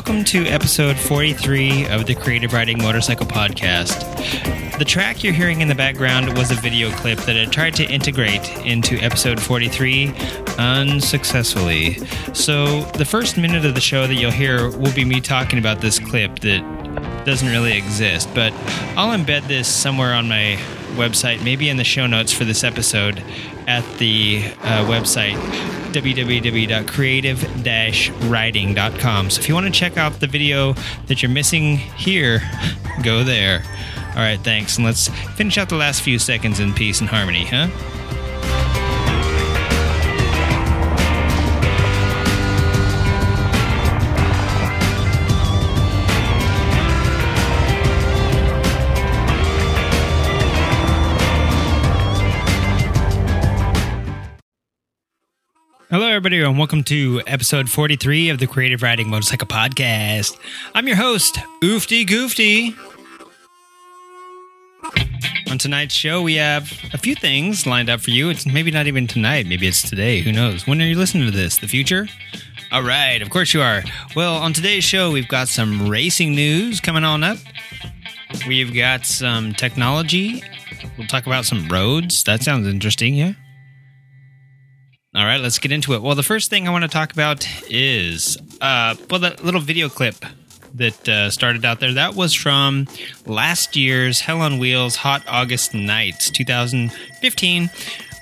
welcome to episode 43 of the Creative Riding Motorcycle Podcast. The track you're hearing in the background was a video clip that I tried to integrate into episode 43 unsuccessfully. So, the first minute of the show that you'll hear will be me talking about this clip that doesn't really exist, but I'll embed this somewhere on my website, maybe in the show notes for this episode at the uh, website www.creative-riding.com. So if you want to check out the video that you're missing here, go there. All right, thanks. And let's finish out the last few seconds in peace and harmony, huh? Hello, everybody, and welcome to episode 43 of the Creative Riding Motorcycle Podcast. I'm your host, Oofty Goofty. On tonight's show, we have a few things lined up for you. It's maybe not even tonight, maybe it's today. Who knows? When are you listening to this? The future? All right, of course you are. Well, on today's show, we've got some racing news coming on up. We've got some technology. We'll talk about some roads. That sounds interesting, yeah? All right, let's get into it. Well, the first thing I want to talk about is uh, well, that little video clip that uh, started out there. That was from last year's Hell on Wheels Hot August Nights 2015.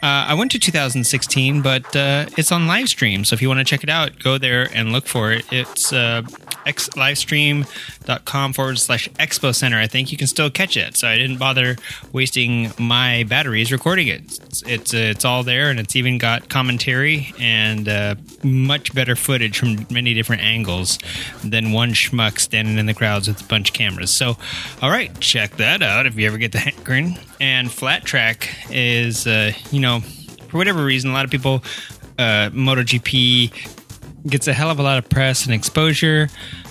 Uh, I went to 2016, but uh, it's on live stream. So if you want to check it out, go there and look for it. It's uh, xlivestream.com forward slash expo center. I think you can still catch it. So I didn't bother wasting my batteries recording it. It's it's, it's all there, and it's even got commentary and uh, much better footage from many different angles than one schmuck standing in the crowds with a bunch of cameras. So, all right, check that out if you ever get the hankering. And Flat Track is, uh, you know, for whatever reason, a lot of people, uh, MotoGP gets a hell of a lot of press and exposure.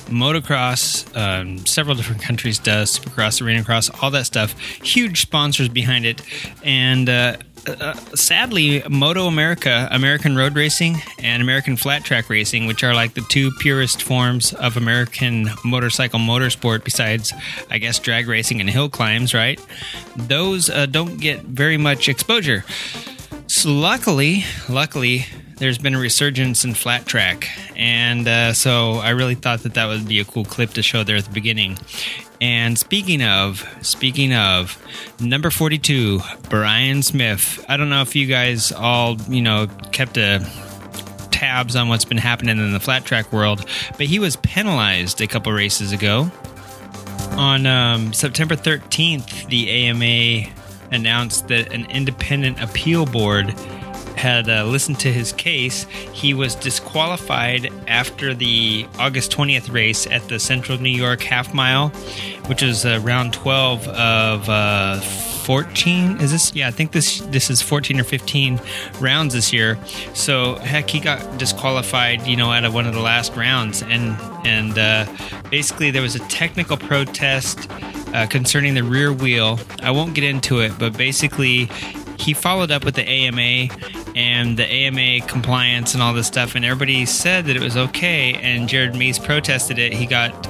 Motocross, um, several different countries does, Supercross, Arena Cross, all that stuff. Huge sponsors behind it. And uh, uh, sadly, Moto America, American road racing, and American flat track racing, which are like the two purest forms of American motorcycle motorsport, besides, I guess, drag racing and hill climbs, right? Those uh, don't get very much exposure. So luckily, luckily, there's been a resurgence in flat track, and uh, so I really thought that that would be a cool clip to show there at the beginning. And speaking of, speaking of, number 42, Brian Smith. I don't know if you guys all, you know, kept a tabs on what's been happening in the flat track world, but he was penalized a couple races ago. On um, September 13th, the AMA announced that an independent appeal board had uh, listened to his case, he was disqualified after the August 20th race at the Central New York Half Mile, which was uh, round 12 of uh, 14. Is this? Yeah, I think this this is 14 or 15 rounds this year. So heck, he got disqualified, you know, out of one of the last rounds, and and uh, basically there was a technical protest. Uh, concerning the rear wheel, I won't get into it, but basically, he followed up with the AMA and the AMA compliance and all this stuff, and everybody said that it was okay. And Jared Mees protested it. He got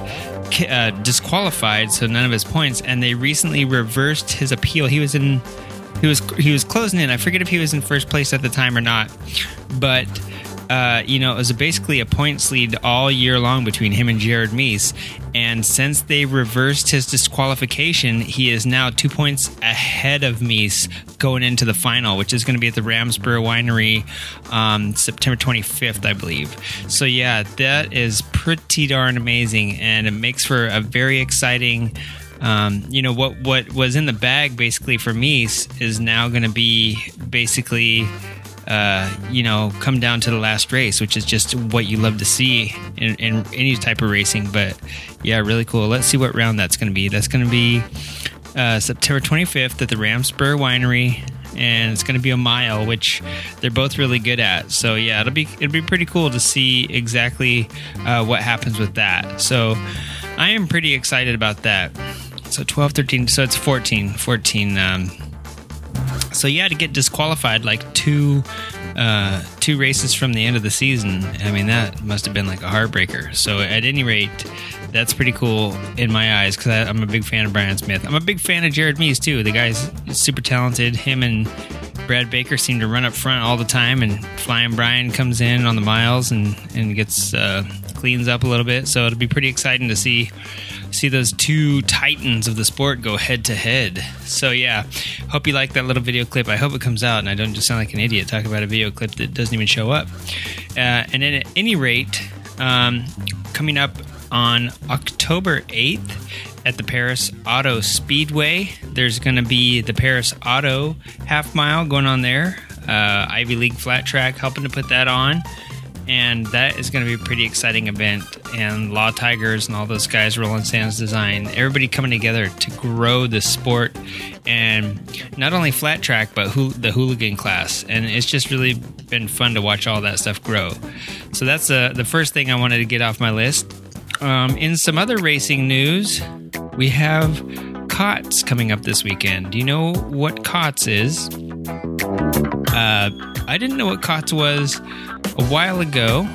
uh, disqualified, so none of his points. And they recently reversed his appeal. He was in, he was he was closing in. I forget if he was in first place at the time or not, but. Uh, you know, it was basically a points lead all year long between him and Jared Mees. And since they reversed his disqualification, he is now two points ahead of Mees going into the final, which is going to be at the Ramsborough Winery um, September 25th, I believe. So, yeah, that is pretty darn amazing. And it makes for a very exciting. Um, you know what what was in the bag basically for Mees is now going to be basically uh, you know, come down to the last race, which is just what you love to see in, in any type of racing. But yeah, really cool. Let's see what round that's going to be. That's going to be uh, September 25th at the Ramsborough Winery, and it's going to be a mile, which they're both really good at. So yeah, it'll be it'll be pretty cool to see exactly uh, what happens with that. So I am pretty excited about that. So 12, 13, so it's 14, 14. Um, so yeah, to get disqualified like two uh, two races from the end of the season. I mean, that must have been like a heartbreaker. So, at any rate, that's pretty cool in my eyes because I'm a big fan of Brian Smith. I'm a big fan of Jared Mees too. The guy's super talented. Him and Brad Baker seem to run up front all the time, and Flying Brian comes in on the miles and and gets uh, cleans up a little bit. So it'll be pretty exciting to see see those two titans of the sport go head to head. So yeah, hope you like that little video clip. I hope it comes out and I don't just sound like an idiot talking about a video clip that doesn't even show up. Uh, and then at any rate, um, coming up on October 8th at the Perris Auto Speedway. There's going to be the Paris Auto half mile going on there. Uh, Ivy League Flat Track helping to put that on. And that is going to be a pretty exciting event. And Law Tigers and all those guys, Roland Sands Design, everybody coming together to grow the sport and not only flat track, but the hooligan class. And it's just really been fun to watch all that stuff grow. So that's uh, the first thing I wanted to get off my list. Um, in some other racing news, we have COTS coming up this weekend. Do you know what COTS is? Uh, I didn't know what COTS was a while ago.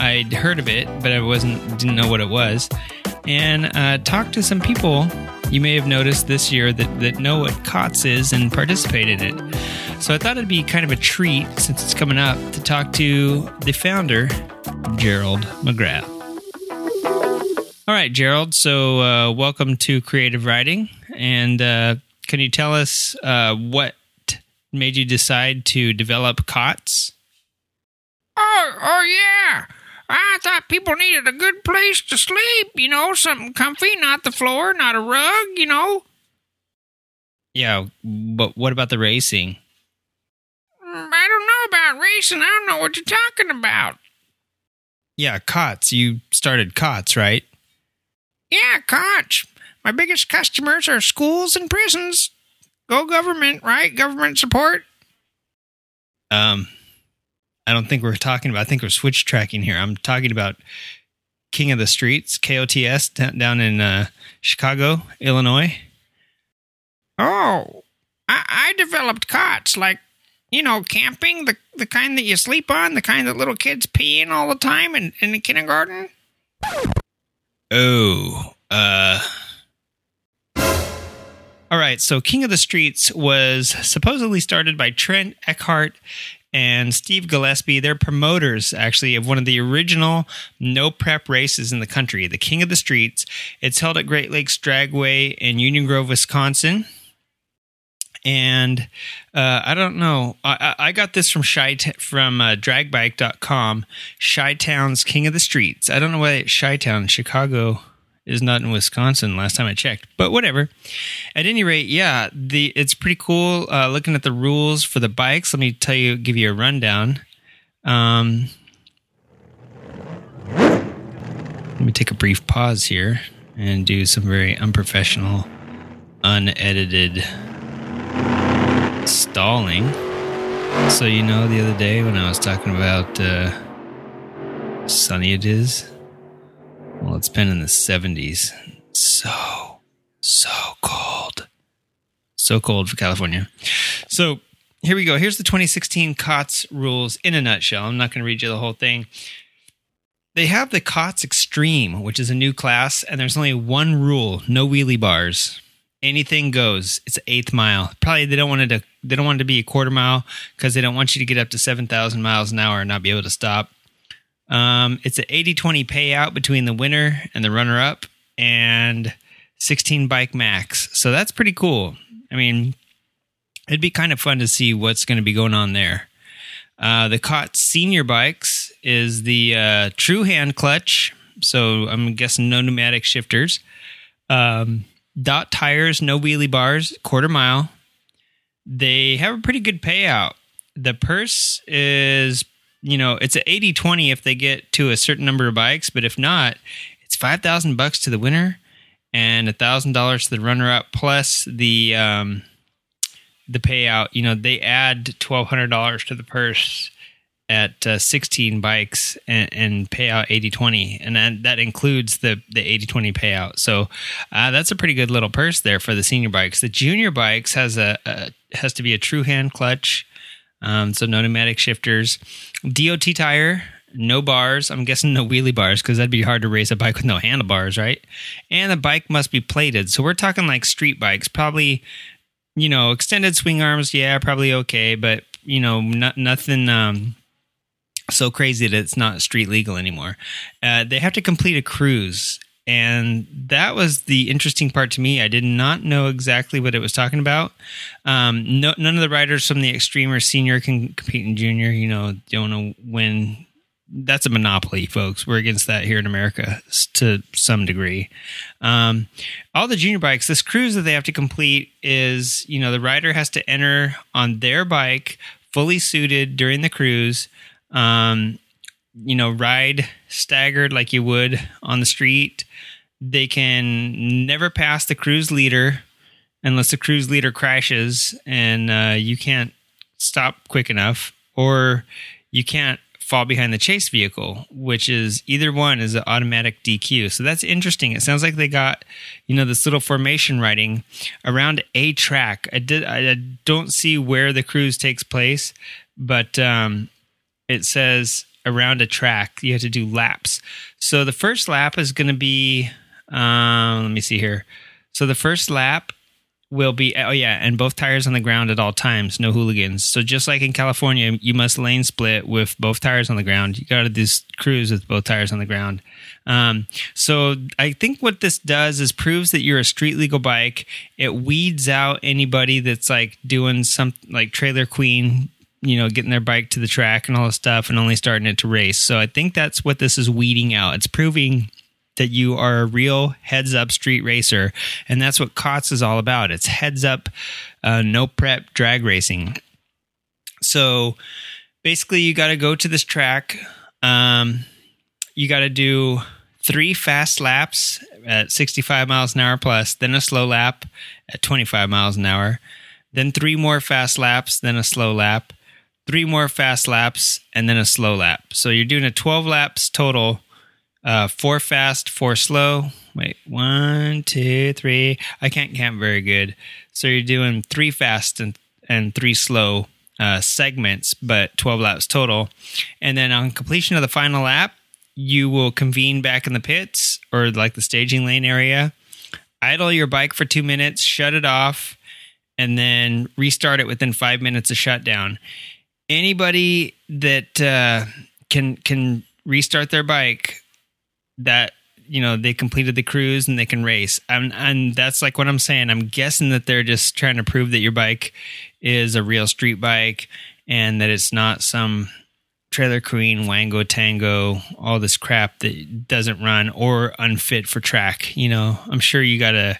I'd heard of it, but I wasn't didn't know what it was. And uh, talked to some people you may have noticed this year that, that know what COTS is and participated in it. So I thought it'd be kind of a treat since it's coming up to talk to the founder, Gerald McGrath. All right, Gerald. So, uh, welcome to Creative Riding, And uh, can you tell us uh, what made you decide to develop cots? Oh, oh yeah. I thought people needed a good place to sleep, you know, something comfy, not the floor, not a rug, you know. Yeah, but what about the racing? Mm, I don't know about racing. I don't know what you're talking about. Yeah, cots. You started cots, right? Yeah, Koch. My biggest customers are schools and prisons. Go government, right? Government support. Um, I don't think we're talking about. I think we're switch tracking here. I'm talking about King of the Streets, KOTS, down in uh, Chicago, Illinois. Oh, I, I developed cots like you know, camping, the the kind that you sleep on, the kind that little kids pee in all the time in, in the kindergarten. Oh, uh. All right, so King of the Streets was supposedly started by Trent Eckhart and Steve Gillespie. They're promoters, actually, of one of the original no prep races in the country, the King of the Streets. It's held at Great Lakes Dragway in Union Grove, Wisconsin and uh, I don't know. I, I got this from Shy from uh, dragbike.com. Chi Town's King of the Streets. I don't know why Chi Town, Chicago, is not in Wisconsin. Last time I checked, but whatever. At any rate, yeah, the it's pretty cool. Uh, looking at the rules for the bikes, let me tell you, give you a rundown. Um, let me take a brief pause here and do some very unprofessional, unedited stalling. So you know, the other day when I was talking about uh, sunny it is. Well, it's been in the seventies. So so cold. So cold for California. So here we go. Here's the 2016 COTS rules in a nutshell. I'm not going to read you the whole thing. They have the COTS Extreme, which is a new class, and there's only one rule no wheelie bars anything goes. It's eighth mile. Probably they don't want it to they don't want it to be a quarter mile because they don't want you to get up to seven thousand miles an hour and not be able to stop. Um, it's an 80-20 payout between the winner and the runner up and 16 bike max. So that's pretty cool. I mean, it'd be kind of fun to see what's going to be going on there. Uh, the COT senior bikes is the uh, true hand clutch. So I'm guessing no pneumatic shifters. Um, dot tires, no wheelie bars, quarter mile. They have a pretty good payout. The purse is, you know, it's an 80 20 if they get to a certain number of bikes, but if not, it's 5,000 bucks to the winner and a thousand dollars to the runner up plus the, um, the payout, you know, they add twelve hundred dollars to the purse at uh, 16 bikes and, and pay out 80 20 and that, that includes the the 80 20 payout. So uh, that's a pretty good little purse there for the senior bikes. The junior bikes has a, a has to be a true hand clutch Um, so no pneumatic shifters. DOT tire, no bars. I'm guessing no wheelie bars because that'd be hard to race a bike with no handlebars, right? And the bike must be plated. So we're talking like street bikes, probably, you know, extended swing arms. Yeah, probably okay, but you know, not, nothing. Um, so crazy that it's not street legal anymore. Uh, they have to complete a cruise, and that was the interesting part to me. I did not know exactly what it was talking about. Um, no, none of the riders from the extreme or senior can compete in junior. You know, don't know when. That's a monopoly, folks. We're against that here in America to some degree. Um, all the junior bikes, this cruise that they have to complete is, you know, the rider has to enter on their bike fully suited during the cruise um, you know, ride staggered like you would on the street. They can never pass the cruise leader unless the cruise leader crashes and uh, you can't stop quick enough, or you can't fall behind the chase vehicle, which is either one is an automatic DQ. So that's interesting. It sounds like they got, you know, this little formation writing around a track. I did I don't see where the cruise takes place, but um, it says around a track you have to do laps. So the first lap is going to be, um, let me see here. So the first lap will be oh yeah and both tires on the ground at all times no hooligans so just like in california you must lane split with both tires on the ground you got to do cruise with both tires on the ground um, so i think what this does is proves that you're a street legal bike it weeds out anybody that's like doing some like trailer queen you know, getting their bike to the track and all this stuff and only starting it to race. So I think that's what this is weeding out. It's proving that you are a real heads up street racer. And that's what COTS is all about. It's heads up, uh, no prep drag racing. So basically, you got to go to this track. Um, you got to do three fast laps at 65 miles an hour plus, then a slow lap at 25 miles an hour, then three more fast laps, then a slow lap, three more fast laps, and then a slow lap. So you're doing a 12 laps total, uh, four fast, four slow. Wait, one, two, three. I can't count very good. So you're doing three fast and, and three slow uh, segments, but 12 laps total. And then on completion of the final lap, you will convene back in the pits or like the staging lane area, idle your bike for two minutes, shut it off, and then restart it within five minutes of shutdown anybody that uh, can can restart their bike that you know they completed the cruise and they can race. And, and that's like what i'm saying. I'm guessing that they're just trying to prove that your bike is a real street bike and that it's not some trailer queen wango tango all this crap that doesn't run or unfit for track you know? I'm sure you gotta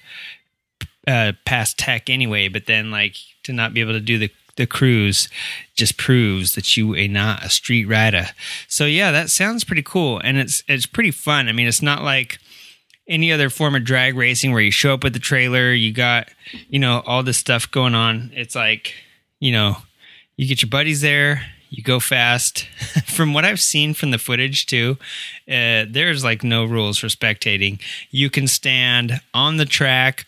uh, pass tech anyway but then like to not be able to do the the cruise just proves that you are not a street rider. So yeah, that sounds pretty cool, and it's it's pretty fun. I mean, it's not like any other form of drag racing where you show up with the trailer, you got you know all this stuff going on. It's like you know you get your buddies there. You go fast. from what I've seen from the footage, too, uh, there's like no rules for spectating. You can stand on the track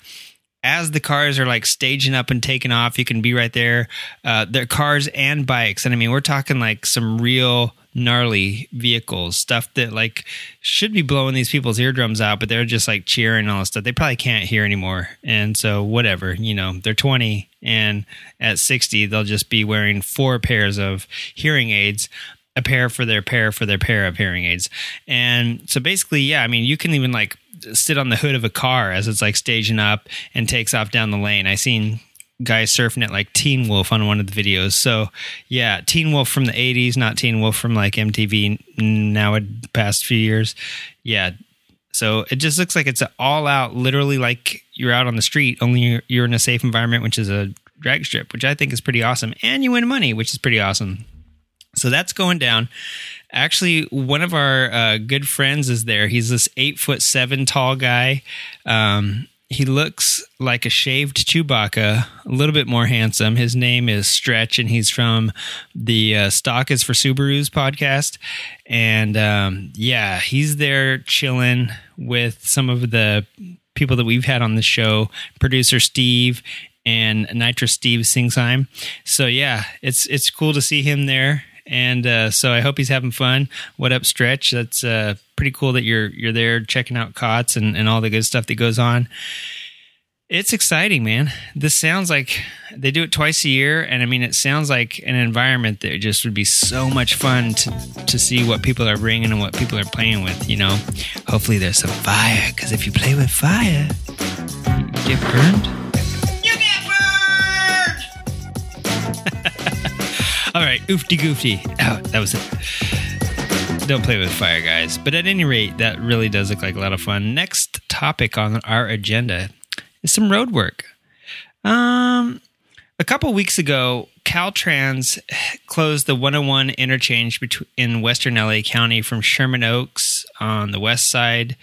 as the cars are like staging up and taking off, you can be right there. Uh, they're cars and bikes, and I mean, we're talking like some real gnarly vehicles, stuff that like should be blowing these people's eardrums out, but they're just like cheering all this stuff. They probably can't hear anymore, and so whatever, you know, they're twenty, and at sixty, they'll just be wearing four pairs of hearing aids a pair for their pair for their pair of hearing aids. And so basically, yeah, I mean, you can even like sit on the hood of a car as it's like staging up and takes off down the lane. I seen guys surfing it like Teen Wolf on one of the videos. So yeah, Teen Wolf from the '80s, not Teen Wolf from like MTV now. Past few years, yeah. So it just looks like it's all out, literally like you're out on the street. Only you're, you're in a safe environment, which is a drag strip, which I think is pretty awesome, and you win money, which is pretty awesome. So that's going down. Actually, one of our uh, good friends is there. He's this eight foot seven tall guy. Um, he looks like a shaved Chewbacca, a little bit more handsome. His name is Stretch, and he's from the uh, Stock is for Subarus podcast. And um, yeah, he's there chilling with some of the people that we've had on the show, producer Steve and Nitro Steve Singsheim. So yeah, it's it's cool to see him there, and uh, so I hope he's having fun. What up, Stretch? That's uh, pretty cool that you're you're there checking out COTS and, and all the good stuff that goes on. It's exciting, man. This sounds like they do it twice a year, and I mean, it sounds like an environment that just would be so much fun to to see what people are bringing and what people are playing with. You know, hopefully there's some fire because if you play with fire, you get burned. All right, oofty goofty. Oh, that was it. Don't play with fire, guys. But at any rate, that really does look like a lot of fun. Next topic on our agenda is some road work. Um, a couple weeks ago, Caltrans closed the 101 interchange between in Western LA County from Sherman Oaks on the west side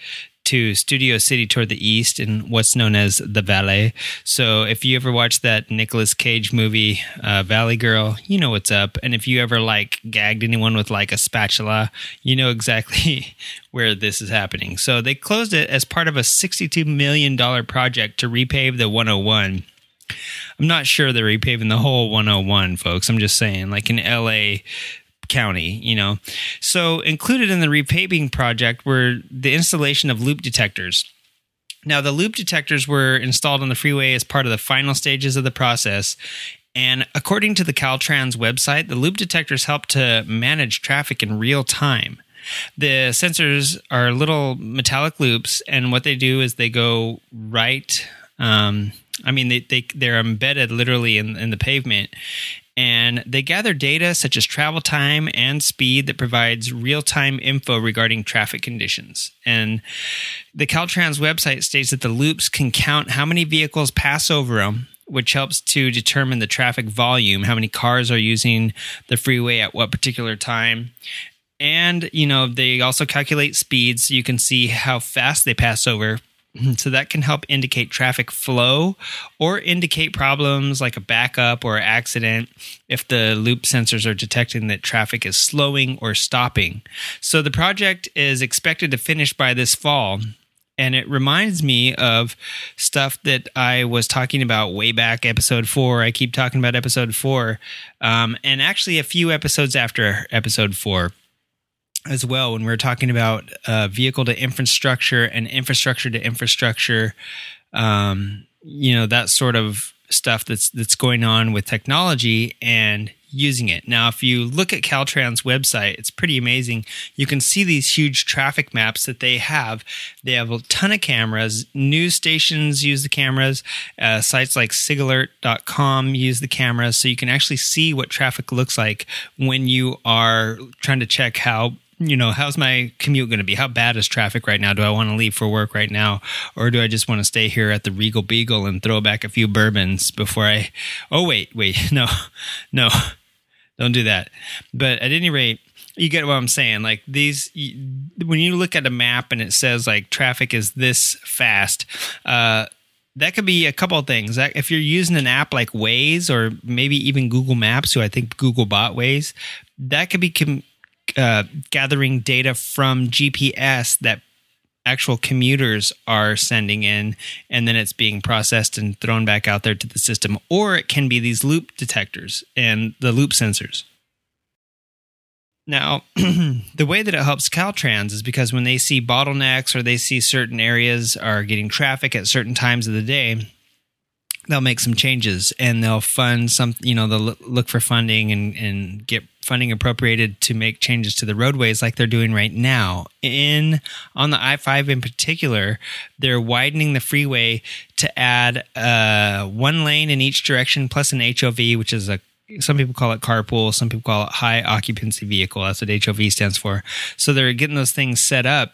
to Studio City toward the east in what's known as the Valley. So if you ever watched that Nicolas Cage movie, uh, Valley Girl, you know what's up. And if you ever like gagged anyone with like a spatula, you know exactly where this is happening. So they closed it as part of a $62 million project to repave the 101. I'm not sure they're repaving the whole 101, folks. I'm just saying, like in LA, County, you know. So included in the repaving project were the installation of loop detectors. Now, the loop detectors were installed on the freeway as part of the final stages of the process. And according to the Caltrans website, the loop detectors help to manage traffic in real time. The sensors are little metallic loops, and what they do is they go right. Um, I mean, they, they they're embedded literally in, in the pavement, and they gather data such as travel time and speed that provides real time info regarding traffic conditions. And the Caltrans website states that the loops can count how many vehicles pass over them. Which helps to determine the traffic volume, how many cars are using the freeway at what particular time. And, you know, they also calculate speeds so you can see how fast they pass over so that can help indicate traffic flow or indicate problems like a backup or accident if the loop sensors are detecting that traffic is slowing or stopping. So the project is expected to finish by this fall. And it reminds me of stuff that I was talking about way back, episode four. I keep talking about episode four. Um, and actually, a few episodes after episode four as well when we are talking about uh, vehicle to infrastructure and infrastructure to infrastructure um, you know that sort of stuff that's that's going on with technology and using it. Now if you look at caltrans website it's pretty amazing. You can see these huge traffic maps that they have. They have a ton of cameras. News stations use the cameras. Uh, sites like sigalert.com use the cameras. So you can actually see what traffic looks like when you are trying to check how you know, how's my commute going to be? How bad is traffic right now? Do I want to leave for work right now? Or do I just want to stay here at the Regal Beagle and throw back a few bourbons before I. Oh, wait, wait. No, no, don't do that. But at any rate, you get what I'm saying. Like these, when you look at a map and it says like traffic is this fast, uh, that could be a couple of things. If you're using an app like Waze or maybe even Google Maps, who I think Google bought Waze, that could be com- uh, gathering data from GPS that actual commuters are sending in, and then it's being processed and thrown back out there to the system. Or it can be these loop detectors and the loop sensors. Now, the way that it helps Caltrans is because when they see bottlenecks or they see certain areas are getting traffic at certain times of the day, they'll make some changes and they'll fund some, you know, they'll look for funding and, and get funding appropriated to make changes to the roadways like they're doing right now. In on the I-5 in particular, they're widening the freeway to add uh, one lane in each direction plus an HOV, which is a some people call it carpool, some people call it high occupancy vehicle. That's what HOV stands for. So they're getting those things set up.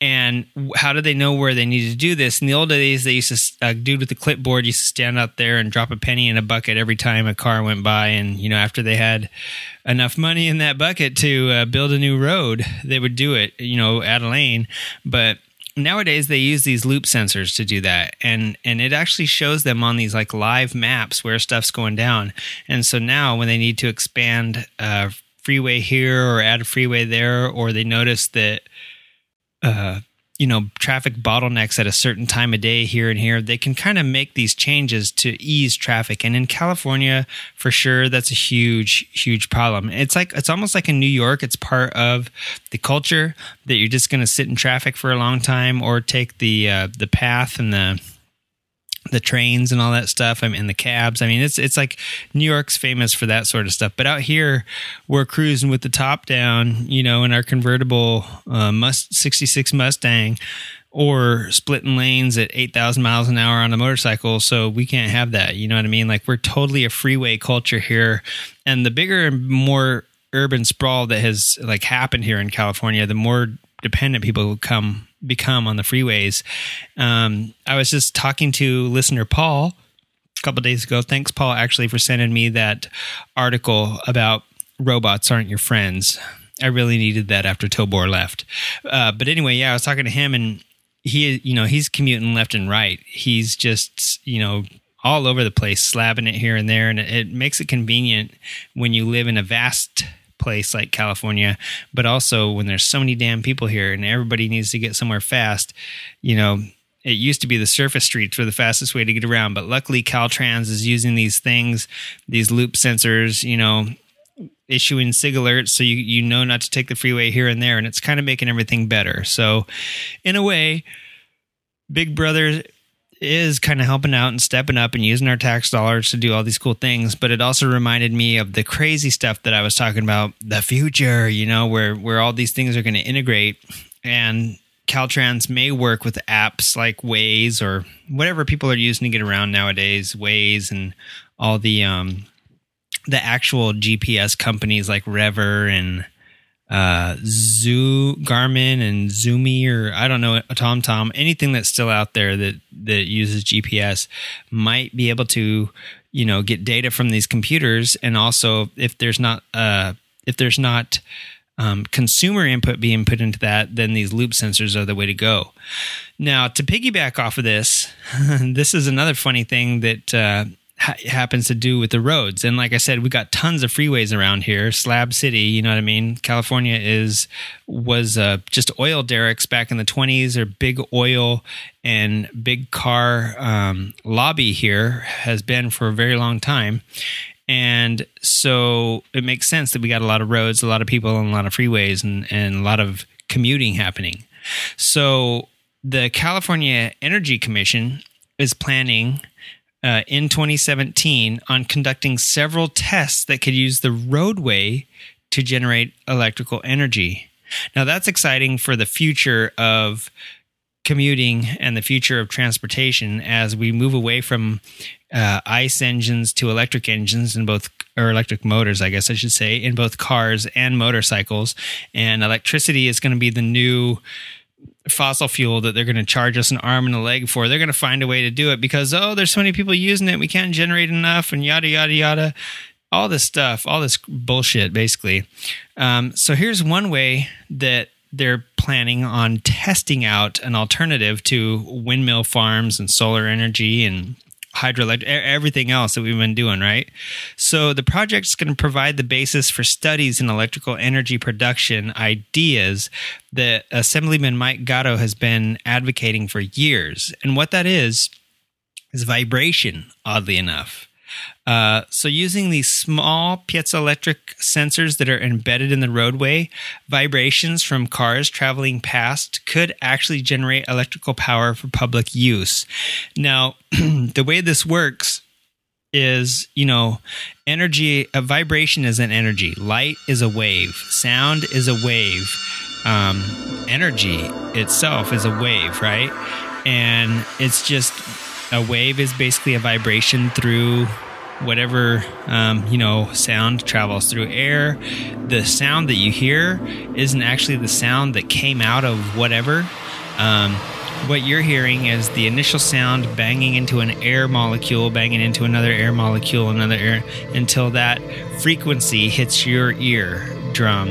And how do they know where they need to do this? In the old days, they used to, a dude with a clipboard used to stand out there and drop a penny in a bucket every time a car went by. And, you know, after they had enough money in that bucket to uh, build a new road, they would do it, you know, add a lane. But nowadays they use these loop sensors to do that and and it actually shows them on these like live maps where stuff's going down. And so now when they need to expand a freeway here or add a freeway there or they notice that uh, you know traffic bottlenecks at a certain time of day here and here they can kind of make these changes to ease traffic. And in california for sure that's a huge huge problem. It's like it's almost like in new york it's part of the culture that you're just going to sit in traffic for a long time or take the uh, the path and the the trains and all that stuff. I mean, the cabs. I mean, it's it's like New York's famous for that sort of stuff. But out here, we're cruising with the top down, you know, in our convertible uh, Must sixty six Mustang, or splitting lanes at eight thousand miles an hour on a motorcycle. So we can't have that. You know what I mean? Like we're totally a freeway culture here, and the bigger and more urban sprawl that has like happened here in California, the more dependent people come become on the freeways. Um, I was just talking to listener Paul a couple days ago. Thanks, Paul, actually, for sending me that article about robots aren't your friends. I really needed that after Tobor left. Uh, but anyway, yeah, I was talking to him, and he, you know, he's commuting left and right. He's just, you know, all over the place, slabbing it here and there, and it, it makes it convenient when you live in a vast place like California, but also when there's so many damn people here and everybody needs to get somewhere fast, you know, it used to be the surface streets were the fastest way to get around, but luckily Caltrans is using these things, these loop sensors, you know, issuing sig alerts so you, you know not to take the freeway here and there, and it's kind of making everything better. So, in a way, Big Brother is kind of helping out and stepping up and using our tax dollars to do all these cool things but it also reminded me of the crazy stuff that I was talking about the future you know where where all these things are going to integrate. And Caltrans may work with apps like Waze or whatever people are using to get around nowadays Waze and all the um the actual GPS companies like Rever and uh, Zoo Garmin and Zoomy or I don't know a TomTom, anything that's still out there that that uses GPS might be able to you know get data from these computers, and also if there's not uh, if there's not um, consumer input being put into that, then these loop sensors are the way to go. Now, to piggyback off of this, this is another funny thing that uh, ha- happens to do with the roads. And like I said, we got tons of freeways around here. Slab City, you know what I mean? California is was uh, just oil derricks back in the 20s or big oil and big car um, lobby here has been for a very long time. And so it makes sense that we got a lot of roads, a lot of people, and a lot of freeways, and, and a lot of commuting happening. So the California Energy Commission is planning uh, in 2017 on conducting several tests that could use the roadway to generate electrical energy. Now, that's exciting for the future of commuting and the future of transportation as we move away from uh, ICE engines to electric engines in both, or electric motors, I guess I should say, in both cars and motorcycles. And electricity is going to be the new fossil fuel that they're going to charge us an arm and a leg for. They're going to find a way to do it because, oh, there's so many people using it. We can't generate enough and yada, yada, yada. All this stuff, all this bullshit, basically. Um, so here's one way that they're planning on testing out an alternative to windmill farms and solar energy and hydroelectric, everything else that we've been doing, right? So the project's going to provide the basis for studies in electrical energy production ideas that Assemblyman Mike Gatto has been advocating for years. And what that is, is vibration, oddly enough. Uh, so, using these small piezoelectric sensors that are embedded in the roadway, vibrations from cars traveling past could actually generate electrical power for public use. Now, the way this works is, you know, energy, a vibration is an energy, light is a wave, sound is a wave, um, energy itself is a wave, right? And it's just a wave is basically a vibration through whatever um, you know sound travels through air. The sound that you hear isn't actually the sound that came out of whatever. Um, what you're hearing is the initial sound banging into an air molecule banging into another air molecule another air until that frequency hits your ear drum.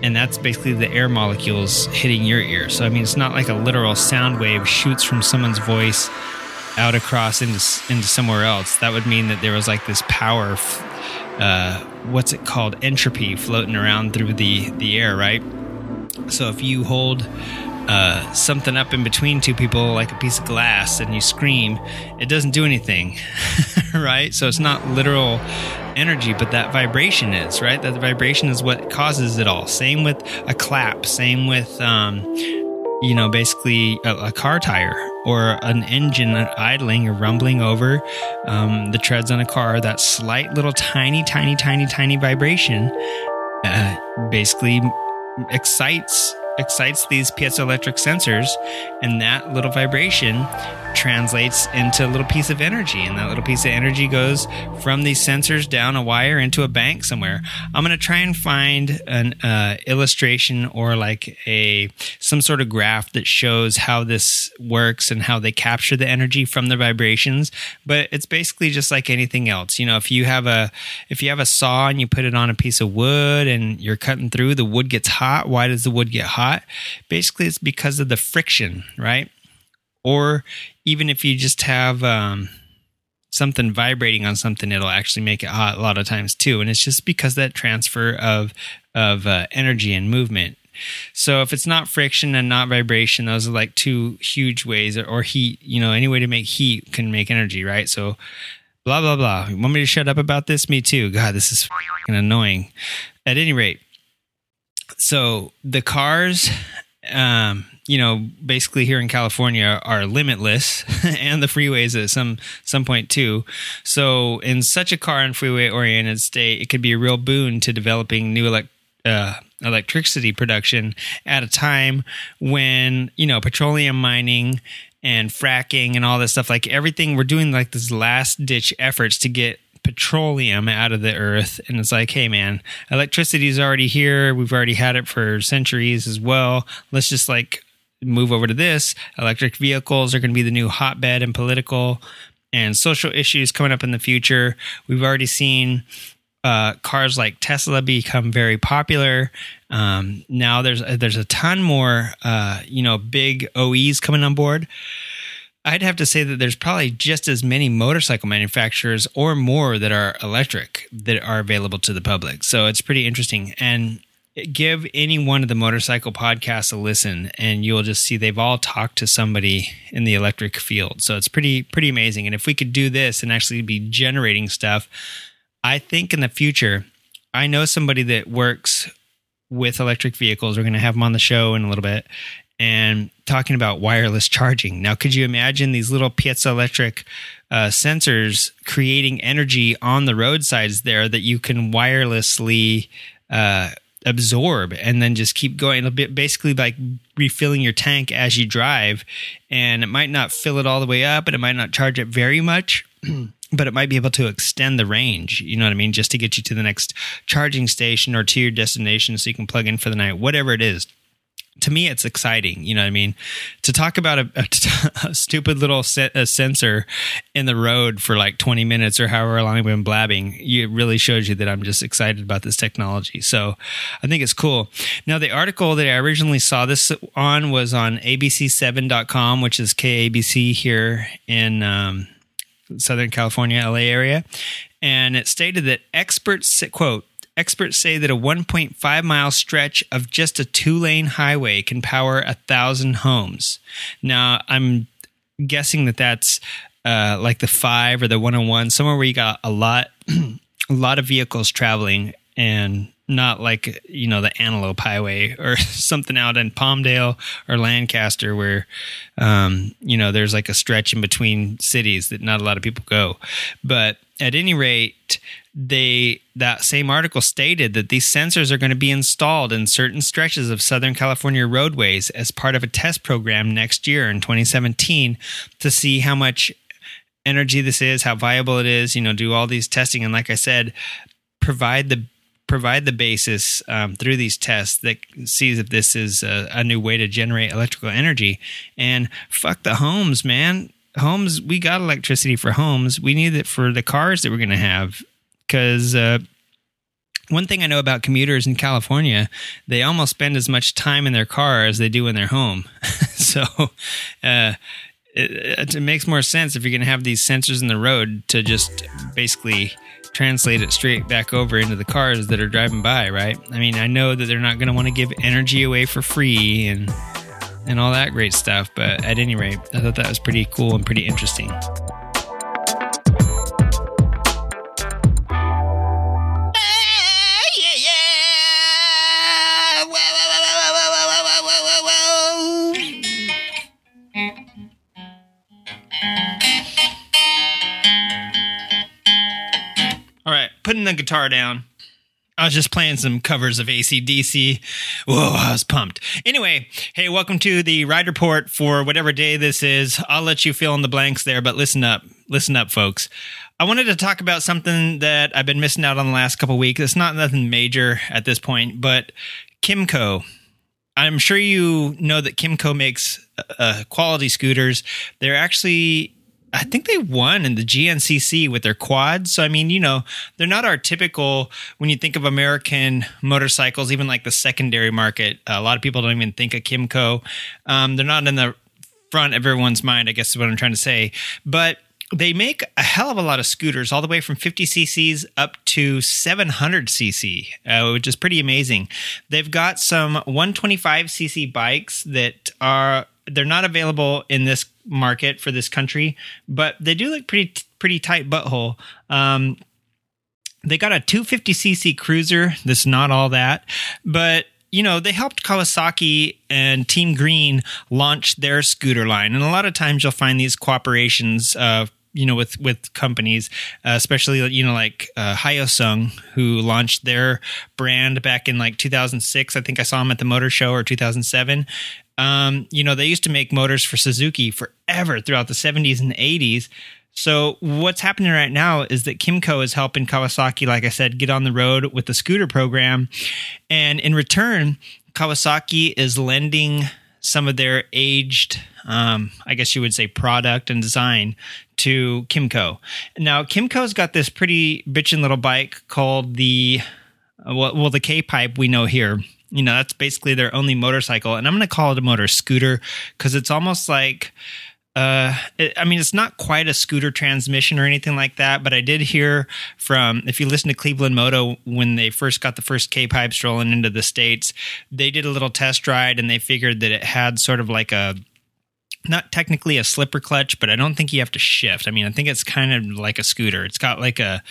And that's basically the air molecules hitting your ear. So i mean it's not like a literal sound wave shoots from someone's voice out across into into somewhere else, that would mean that there was like this power. Uh, what's it called? Entropy floating around through the the air, right? So if you hold uh, something up in between two people, like a piece of glass, and you scream, it doesn't do anything, right? So it's not literal energy, but that vibration is, right? That vibration is what causes it all. Same with a clap, same with, um, you know, basically a, a, car tire or an engine idling or rumbling over um, the treads on a car. That slight little tiny, tiny, tiny, tiny vibration uh, basically excites excites these piezoelectric sensors, and that little vibration translates into a little piece of energy, and that little piece of energy goes from these sensors down a wire into a bank somewhere. I'm going to try and find an uh, illustration or like a some sort of graph that shows how this works and how they capture the energy from the vibrations. But it's basically just like anything else. You know, if you have a if you have a saw and you put it on a piece of wood and you're cutting through, the wood gets hot. Why does the wood get hot? Basically, it's because of the friction, right? Or even if you just have um, something vibrating on something, it'll actually make it hot a lot of times too. And it's just because that transfer of of uh, energy and movement. So if it's not friction and not vibration, those are like two huge ways, or, or heat. You know, any way to make heat can make energy, right? So blah blah blah. You want me to shut up about this? Me too. God, this is annoying. At any rate, so the cars um, you know, basically here in California are limitless, and the freeways at some some point too. So, in such a car and freeway oriented state, it could be a real boon to developing new elect, uh, electricity production at a time when you know petroleum mining and fracking and all this stuff like everything we're doing like this last ditch efforts to get petroleum out of the earth. And it's like, hey, man, electricity is already here. We've already had it for centuries as well. Let's just like move over to this. Electric vehicles are going to be the new hotbed in political and social issues coming up in the future. We've already seen uh, cars like Tesla become very popular. Um, now there's there's a ton more uh, you know big OEs coming on board. I'd have to say that there's probably just as many motorcycle manufacturers or more that are electric that are available to the public. So it's pretty interesting. And give any one of the motorcycle podcasts a listen and you'll just see they've all talked to somebody in the electric field. So it's pretty pretty amazing. And if we could do this and actually be generating stuff, I think in the future, I know somebody that works with electric vehicles. We're going to have them on the show in a little bit and talking about wireless charging. Now, could you imagine these little piezoelectric uh, sensors creating energy on the roadsides there that you can wirelessly uh, absorb and then just keep going? It'll be basically like refilling your tank as you drive, and it might not fill it all the way up, and it might not charge it very much. but it might be able to extend the range, you know what I mean, just to get you to the next charging station or to your destination so you can plug in for the night, whatever it is to me it's exciting you know what i mean? To talk about a, a, a stupid little se- a sensor in the road for like 20 minutes or however long i've been blabbing it really shows you that i'm just excited about this technology. So i think it's cool. Now the article that i originally saw this on was on abc7.com which is kabc here in um, southern california la area. And it stated that experts quote Experts say that a 1.5 mile stretch of just a two lane highway can power a thousand homes. Now, I'm guessing that that's uh, like the five or the 101, somewhere where you got a lot, a lot of vehicles traveling and not like you know the Antelope Highway or something out in Palmdale or Lancaster where um, you know there's like a stretch in between cities that not a lot of people go. But at any rate, they that same article stated that these sensors are going to be installed in certain stretches of Southern California roadways as part of a test program next year in 2017 to see how much energy this is, how viable it is, you know, do all these testing. And like I said, provide the provide the basis um, through these tests that sees if this is a, a new way to generate electrical energy. And fuck the homes, man. Homes we got electricity for homes. We need it for the cars that we're going to have because uh, one thing i know about commuters in california they almost spend as much time in their car as they do in their home so uh, it, it, makes more sense if you're going to have these sensors in the road to just basically translate it straight back over into the cars that are driving by right i mean i know that they're not going to want to give energy away for free and and all that great stuff. But at any rate, I thought that was pretty cool and pretty interesting. Putting the guitar down. I was just playing some covers of ACDC. Whoa, I was pumped. Anyway, hey, welcome to the ride report for whatever day this is. I'll let you fill in the blanks there, but listen up. Listen up, folks. I wanted to talk about something that I've been missing out on the last couple weeks. It's not nothing major at this point, but Kymco. I'm sure you know that Kimco makes uh, quality scooters. They're actually I think they won in the GNCC with their quads. So, I mean, you know, they're not our typical, when you think of American motorcycles, even like the secondary market, a lot of people don't even think of Kymco. Um, they're not in the front of everyone's mind, I guess is what I'm trying to say. But they make a hell of a lot of scooters, all the way from 50 cc's up to 700 cc, uh, which is pretty amazing. They've got some 125 cc bikes that are they're not available in this market for this country, but they do look pretty pretty tight butthole. Um, they got a 250cc cruiser that's not all that, but you know, they helped Kawasaki and Team Green launch their scooter line. And a lot of times you'll find these cooperations uh, you know with with companies uh, especially you know like uh, Hyosung who launched their brand back in like 2006 I think I saw them at the motor show or 2007 um, you know they used to make motors for Suzuki forever throughout the 70s and 80s so what's happening right now is that Kymco is helping Kawasaki like I said get on the road with the scooter program and in return Kawasaki is lending some of their aged, um, I guess you would say, product and design to Kymco. Now, Kymco's got this pretty bitchin' little bike called the, uh, well, well the K Pipe we know here. You know, that's basically their only motorcycle. And I'm going to call it a motor scooter because it's almost like, uh, it, I mean, it's not quite a scooter transmission or anything like that, but I did hear from, if you listen to Cleveland Moto, when they first got the first K pipes rolling into the States, they did a little test ride and they figured that it had sort of like a, not technically a slipper clutch, but I don't think you have to shift. I mean, I think it's kind of like a scooter. It's got like a,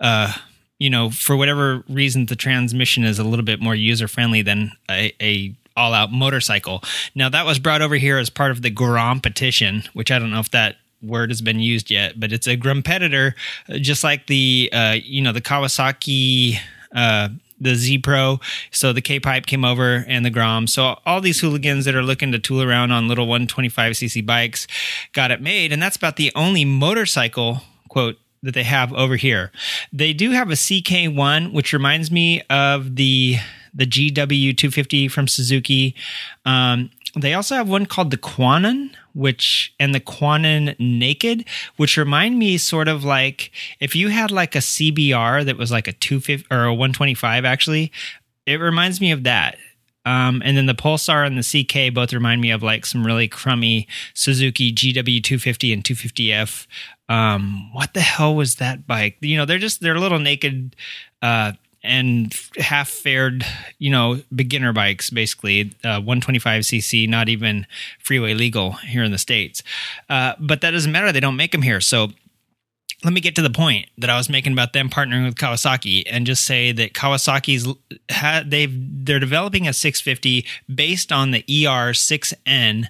uh, you know, for whatever reason, the transmission is a little bit more user friendly than a, a all out motorcycle. Now that was brought over here as part of the Grom petition, which I don't know if that word has been used yet, but it's a grumpetitor, just like the uh, you know the Kawasaki. Uh, the Z Pro. So the K Pipe came over and the Grom. So all these hooligans that are looking to tool around on little 125cc bikes got it made. And that's about the only motorcycle, quote, that they have over here. They do have a CK1, which reminds me of the the GW250 from Suzuki. Um, they also have one called the Quannon, which and the Quannon Naked, which remind me sort of like if you had like a CBR that was like a 250 or a 125 actually, it reminds me of that. Um, and then the Pulsar and the CK both remind me of like some really crummy Suzuki GW250 and 250F. Um, what the hell was that bike? You know, they're just they're little naked uh, and half faired, you know, beginner bikes, basically, uh, 125cc, not even freeway legal here in the States. Uh, but that doesn't matter. They don't make them here. So let me get to the point that I was making about them partnering with Kawasaki and just say that Kawasaki's had they've they're developing a 650 based on the ER6N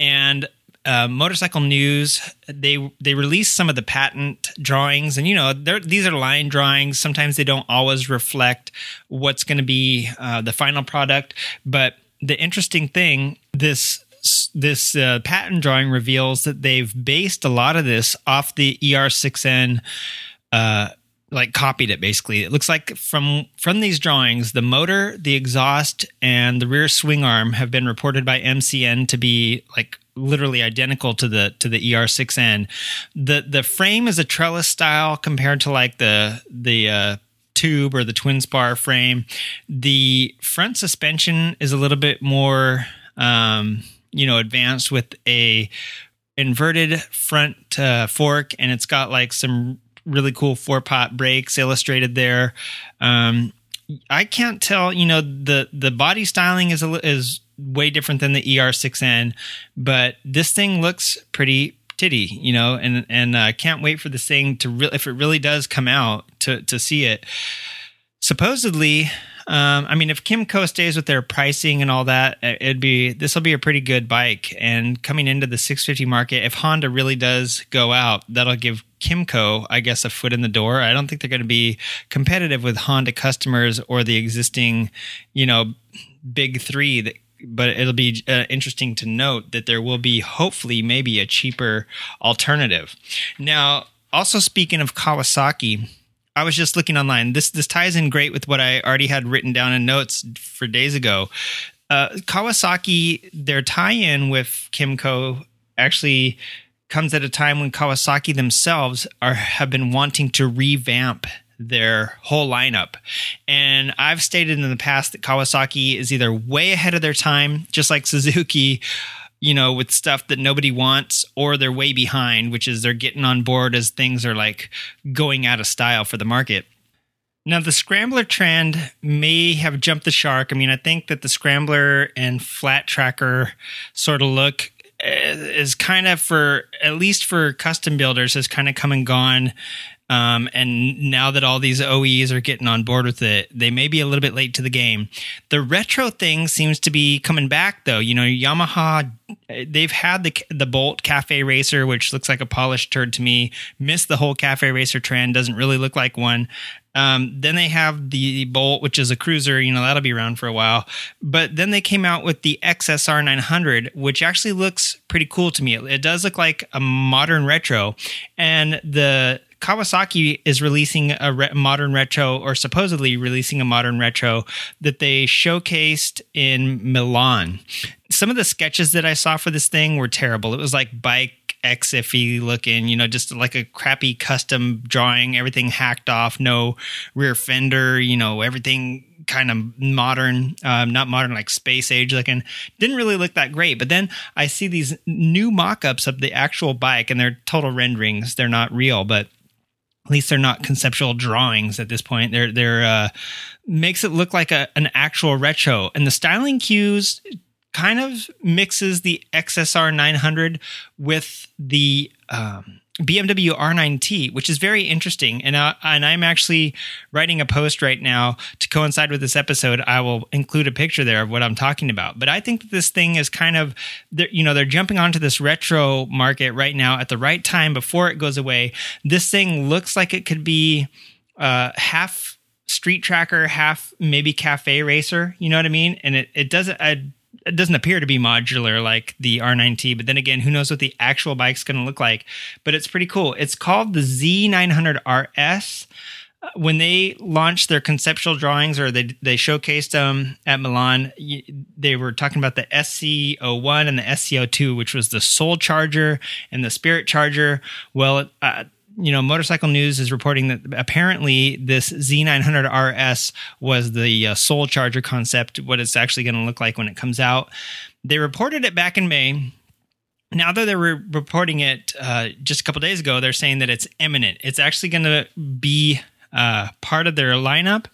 and uh, Motorcycle News they they release some of the patent drawings, and you know these are line drawings. Sometimes they don't always reflect what's going to be uh, the final product. But the interesting thing this this uh, patent drawing reveals that they've based a lot of this off the ER6N uh, like copied it basically. It looks like from from these drawings, the motor, the exhaust, and the rear swing arm have been reported by MCN to be like literally identical to the to the ER6N. The the frame is a trellis style compared to like the the uh, tube or the twin spar frame. The front suspension is a little bit more um, you know advanced with a inverted front uh, fork and it's got like some really cool four pot brakes illustrated there. Um, I can't tell. You know the the body styling is a, is way different than the ER6N, but this thing looks pretty titty, you know, and and uh, can't wait for this thing to really if it really does come out to to see it. Supposedly, um, I mean, if Kymco stays with their pricing and all that, it'd be this will be a pretty good bike. And coming into the 650 market, if Honda really does go out, that'll give Kymco, I guess, a foot in the door. I don't think they're going to be competitive with Honda customers or the existing, you know, big three that but it'll be uh, interesting to note that there will be hopefully maybe a cheaper alternative. Now, also speaking of Kawasaki, I was just looking online. This this ties in great with what I already had written down in notes for days ago. Uh, Kawasaki, their tie-in with Kymco actually comes at a time when Kawasaki themselves are have been wanting to revamp their whole lineup. And I've stated in the past that Kawasaki is either way ahead of their time, just like Suzuki, you know, with stuff that nobody wants, or they're way behind, which is they're getting on board as things are like going out of style for the market. Now, the scrambler trend may have jumped the shark. I mean, I think that the scrambler and flat tracker sort of look eh, is kind of for at least for custom builders has kind of come and gone um, and now that all these OEs are getting on board with it, they may be a little bit late to the game. The retro thing seems to be coming back, though. You know, Yamaha, they've had the the Bolt Cafe Racer, which looks like a polished turd to me. Missed the whole Cafe Racer trend. Doesn't really look like one. Um, then they have the Bolt, which is a cruiser. You know, that'll be around for a while. But then they came out with the XSR 900, which actually looks pretty cool to me. It, it does look like a modern retro, and the Kawasaki is releasing a re- modern retro, or supposedly releasing a modern retro that they showcased in Milan. Some of the sketches that I saw for this thing were terrible. It was like Bike EXIF looking, you know, just like a crappy custom drawing, everything hacked off, no rear fender, you know, everything kind of modern, um, not modern, like space age looking. Didn't really look that great. But then I see these new mock ups of the actual bike and they're total renderings. They're not real, but at least they're not conceptual drawings at this point. They're they're uh, makes it look like a, an actual retro, and the styling cues kind of mixes the XSR 900 with the um, BMW R9T, which is very interesting. And, I, and I'm actually writing a post right now to coincide with this episode. I will include a picture there of what I'm talking about. But I think this thing is kind of, you know, they're jumping onto this retro market right now at the right time before it goes away. This thing looks like it could be uh, half street tracker, half maybe cafe racer. You know what I mean? And it, it doesn't, I it doesn't appear to be modular like the R9T, but then again, who knows what the actual bike's going to look like? But it's pretty cool. It's called the Z900RS. Uh, when they launched their conceptual drawings or they they showcased them at Milan, they were talking about the SC01 and the SC02, which was the Soul Charger and the Spirit Charger. Well, uh, you know, Motorcycle News is reporting that apparently this Z900 RS was the uh, Soul Charger concept, what it's actually going to look like when it comes out. They reported it back in May. Now that they're re- reporting it uh, just a couple days ago, they're saying that it's imminent. It's actually going to be uh, part of their lineup.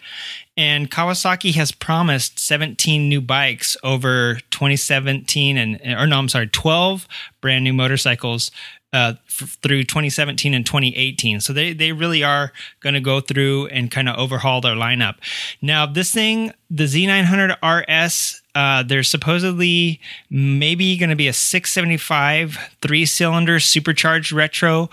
And Kawasaki has promised 17 new bikes over 2017 and, or no, I'm sorry, 12 brand new motorcycles uh, f- through 2017 and 2018. So they, they really are going to go through and kind of overhaul their lineup. Now, this thing, the Z900 RS, uh, there's supposedly maybe going to be a 675 three cylinder supercharged retro,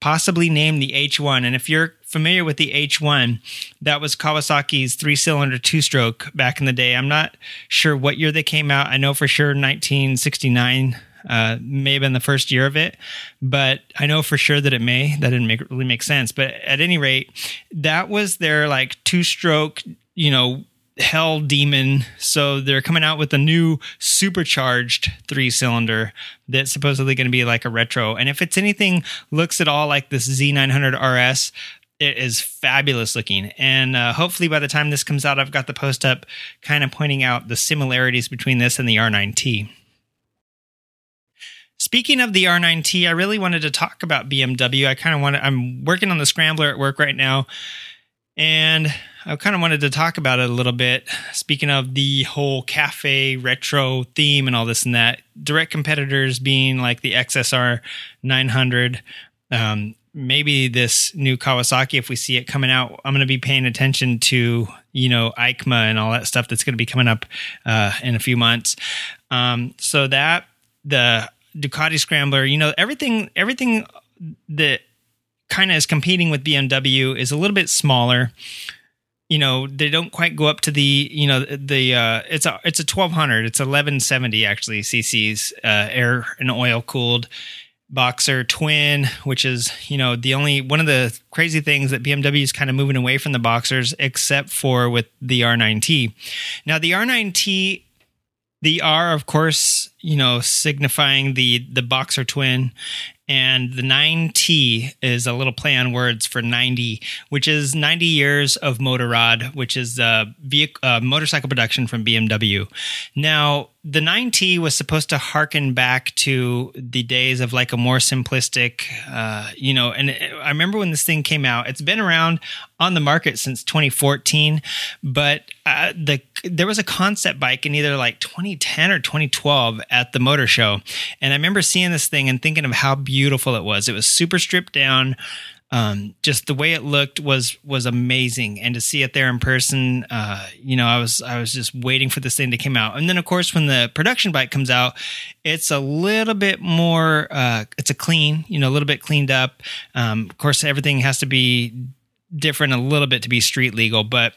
possibly named the H1. And if you're familiar with the H1, that was Kawasaki's three cylinder two stroke back in the day. I'm not sure what year they came out. I know for sure 1969 uh, may have been the first year of it, but I know for sure that it may. That didn't make really make sense. But at any rate, that was their like two stroke, you know, hell demon. So they're coming out with a new supercharged three cylinder that's supposedly going to be like a retro. And if it's anything looks at all like this Z900 RS, it is fabulous looking. And uh, hopefully by the time this comes out, I've got the post up kind of pointing out the similarities between this and the R9T. Speaking of the R9T, I really wanted to talk about BMW. I kind of want I'm working on the Scrambler at work right now. And I kind of wanted to talk about it a little bit. Speaking of the whole cafe retro theme and all this and that, direct competitors being like the XSR 900, um, maybe this new Kawasaki, if we see it coming out, I'm going to be paying attention to, you know, EICMA and all that stuff that's going to be coming up uh, in a few months. Um, so that, the Ducati Scrambler, you know, everything, everything that kind of is competing with BMW is a little bit smaller. You know, they don't quite go up to the, you know, the uh it's a it's a 1200, it's 1170 actually cc's uh air and oil cooled boxer twin which is you know the only one of the crazy things that bmw is kind of moving away from the boxers except for with the r9t now the r9t the r of course you know signifying the the boxer twin and the 9T is a little play on words for 90, which is 90 years of Motorrad, which is uh, vehicle, uh, motorcycle production from BMW. Now, the 9T was supposed to harken back to the days of like a more simplistic, uh, you know, and I remember when this thing came out, it's been around on the market since 2014, but uh, the there was a concept bike in either like 2010 or 2012 at the motor show. And I remember seeing this thing and thinking of how beautiful it was. It was super stripped down um, just the way it looked was was amazing, and to see it there in person, uh, you know, I was I was just waiting for this thing to come out. And then, of course, when the production bike comes out, it's a little bit more. Uh, it's a clean, you know, a little bit cleaned up. Um, of course, everything has to be different a little bit to be street legal. But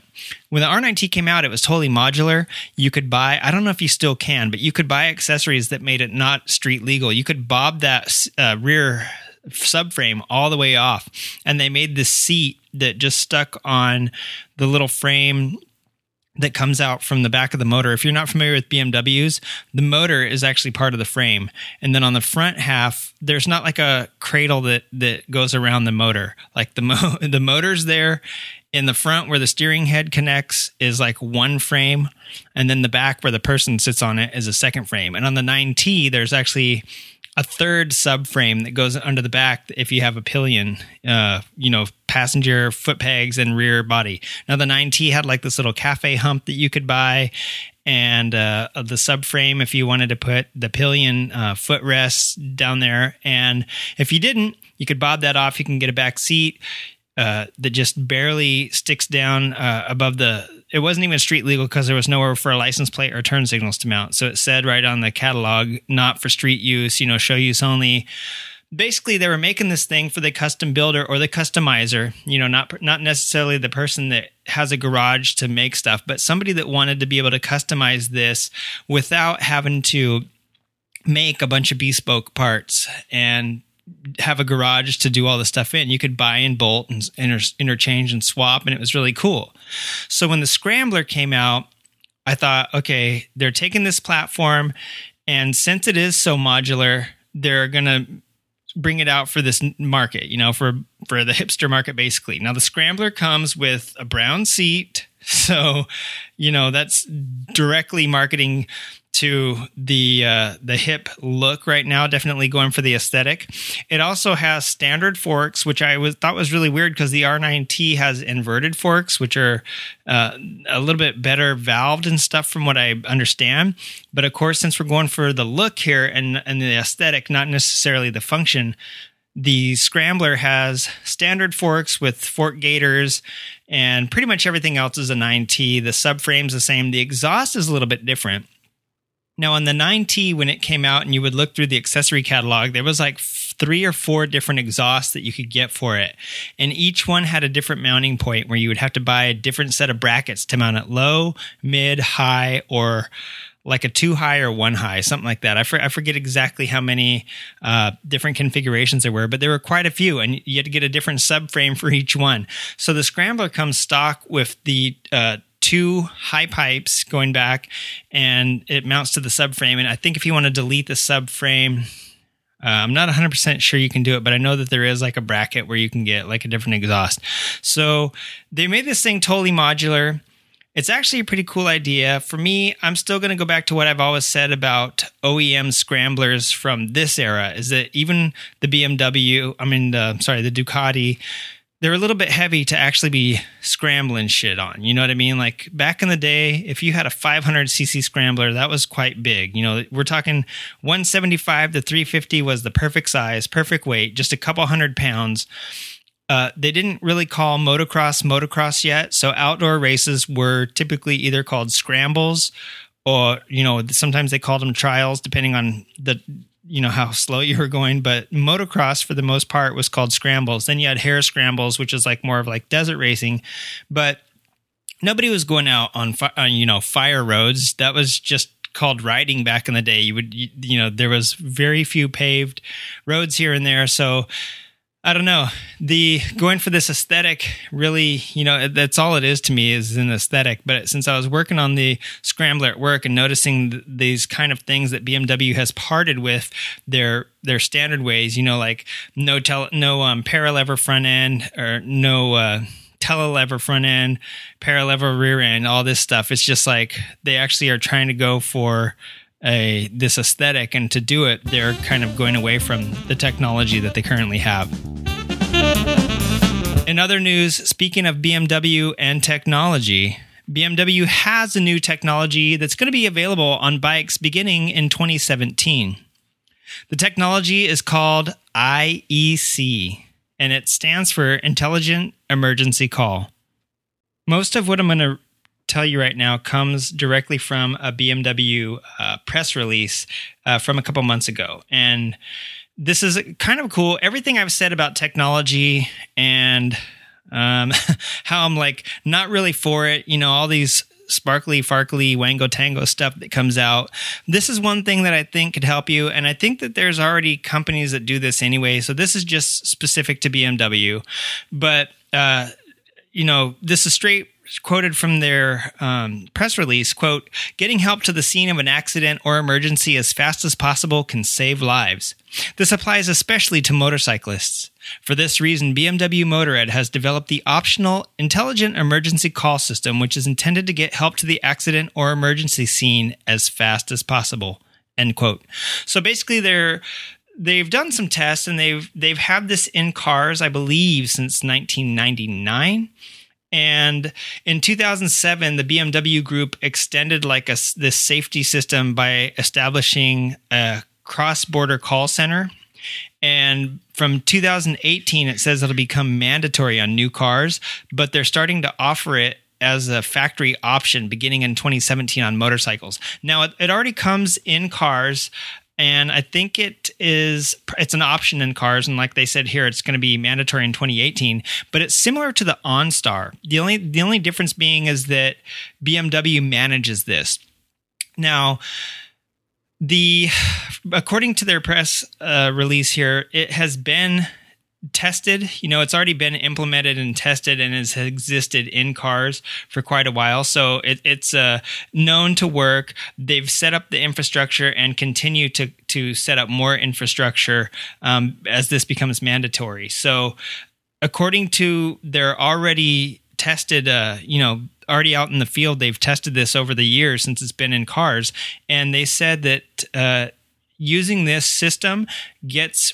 when the R9T came out, it was totally modular. You could buy, I don't know if you still can, but you could buy accessories that made it not street legal. You could bob that uh, rear subframe all the way off. And they made this seat that just stuck on the little frame that comes out from the back of the motor. If you're not familiar with BMWs, the motor is actually part of the frame. And then on the front half, there's not like a cradle that that goes around the motor. Like the mo- the motor's there in the front where the steering head connects is like one frame and then the back where the person sits on it is a second frame. And on the 9T, there's actually a third subframe that goes under the back if you have a pillion, uh, you know, passenger foot pegs and rear body. Now the 9T had like this little cafe hump that you could buy and uh, the subframe if you wanted to put the pillion uh, down there. And if you didn't, you could bob that off. You can get a back seat uh, that just barely sticks down uh, above the it wasn't even street legal because there was nowhere for a license plate or turn signals to mount. So it said right on the catalog, not for street use, you know, show use only. Basically, they were making this thing for the custom builder or the customizer, you know, not not necessarily the person that has a garage to make stuff, but somebody that wanted to be able to customize this without having to make a bunch of bespoke parts and have a garage to do all the stuff in. You could buy and bolt and inter- interchange and swap, and it was really cool. So when the Scrambler came out, I thought, okay, they're taking this platform, and since it is so modular, they're gonna bring it out for this market, you know, for for the hipster market, basically. Now the Scrambler comes with a brown seat, so you know that's directly marketing to the uh, the hip look right now. Definitely going for the aesthetic. It also has standard forks, which I was thought was really weird because the R9T has inverted forks, which are uh, a little bit better valved and stuff from what I understand. But of course, since we're going for the look here and and the aesthetic, not necessarily the function. The Scrambler has standard forks with fork gators, and pretty much everything else is a 9T. The subframe's the same. The exhaust is a little bit different now, on the 9T, when it came out and you would look through the accessory catalog, there was like three or four different exhausts that you could get for it. And each one had a different mounting point where you would have to buy a different set of brackets to mount it low, mid, high, or like a two high or one high, something like that. I, for, I forget exactly how many uh, different configurations there were, but there were quite a few, and you had to get a different subframe for each one. So the Scrambler comes stock with the uh, two high pipes going back and it mounts to the subframe. And I think if you want to delete the subframe, uh, I'm not 100% sure you can do it, but I know that there is like a bracket where you can get like a different exhaust. So they made this thing totally modular. It's actually a pretty cool idea. For me, I'm still going to go back to what I've always said about OEM scramblers from this era is that even the BMW, I mean, the, sorry, the Ducati they're a little bit heavy to actually be scrambling shit on. You know what I mean? Like back in the day, if you had a 500cc scrambler, that was quite big. You know, we're talking 175 to 350 was the perfect size, perfect weight, just a couple hundred pounds. Uh, they didn't really call motocross motocross yet. So outdoor races were typically either called scrambles or, you know, sometimes they called them trials depending on the you know how slow you were going but motocross for the most part was called scrambles. Then you had hare scrambles which is like more of like desert racing but nobody was going out on, on you know fire roads. That was just called riding back in the day. You would you, you know there was very few paved roads here and there. So I don't know. The going for this aesthetic really, you know, that's all it is to me is an aesthetic. But since I was working on the scrambler at work and noticing th- these kind of things that BMW has parted with their their standard ways, you know, like no tel- no um, paralever front end or no uh, telelever front end, paralever rear end, all this stuff. It's just like they actually are trying to go for a this aesthetic and to do it they're kind of going away from the technology that they currently have. In other news speaking of bmw and technology bmw has a new technology that's going to be available on bikes beginning in 2017 the technology is called iec and it stands for intelligent emergency call. Most of what i'm going to tell you right now comes directly from a BMW uh, press release uh, from a couple months ago. And this is kind of cool. Everything I've said about technology and um, how I'm like not really for it, you know, all these sparkly, farkly, wango tango stuff that comes out. This is one thing that I think could help you. And I think that there's already companies that do this anyway. So this is just specific to BMW. But, uh, you know, this is straight quoted from their um, press release quote getting help to the scene of an accident or emergency as fast as possible can save lives. This applies especially to motorcyclists. For this reason bmw motorrad has developed the optional intelligent emergency call system which is intended to get help to the accident or emergency scene as fast as possible. End quote. So basically they're they've done some tests and they've they've had this in cars i believe since 1999 and in 2007, the BMW group extended like a, this safety system by establishing a cross-border call center. And from 2018, it says it'll become mandatory on new cars, but they're starting to offer it as a factory option beginning in 2017 on motorcycles. Now, it, it already comes in cars and I think it is it's an option in cars, and like they said here, it's going to be mandatory in 2018. But it's similar to the OnStar. The only the only difference being is that BMW manages this. Now, the according to their press uh, release here, it has been tested. You know, it's already been implemented and tested and has existed in cars for quite a while. So it, it's uh, known to work. They've set up the infrastructure and continue to to set up more infrastructure um, as this becomes mandatory. So according to their already tested, uh, you know. Already out in the field, they've tested this over the years since it's been in cars, and they said that uh, using this system gets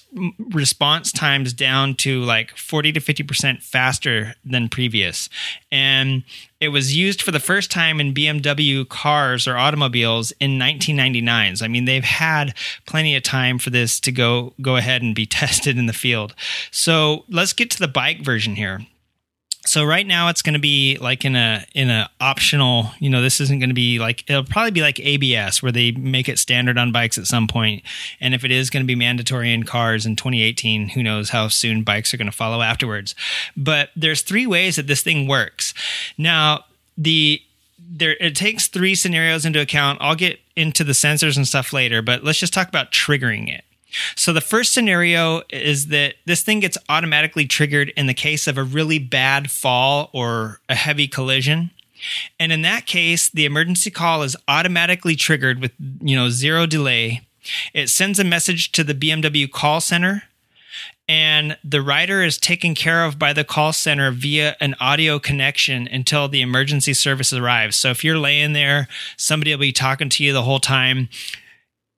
response times down to like 40 to 50% faster than previous. And it was used for the first time in BMW cars or automobiles in 1999. So I mean they've had plenty of time for this to go go ahead and be tested in the field. So let's get to the bike version here so right now it's going to be like in a in a optional you know this isn't going to be like it'll probably be like abs where they make it standard on bikes at some point. And if it is going to be mandatory in cars in 2018 who knows how soon bikes are going to follow afterwards. But there's three ways that this thing works. Now the there it takes three scenarios into account. I'll get into the sensors and stuff later but let's just talk about triggering it so the first scenario is that this thing gets automatically triggered in the case of a really bad fall or a heavy collision. And in that case, the emergency call is automatically triggered with, you know, zero delay. It sends a message to the BMW call center and the rider is taken care of by the call center via an audio connection until the emergency service arrives. So if you're laying there, somebody will be talking to you the whole time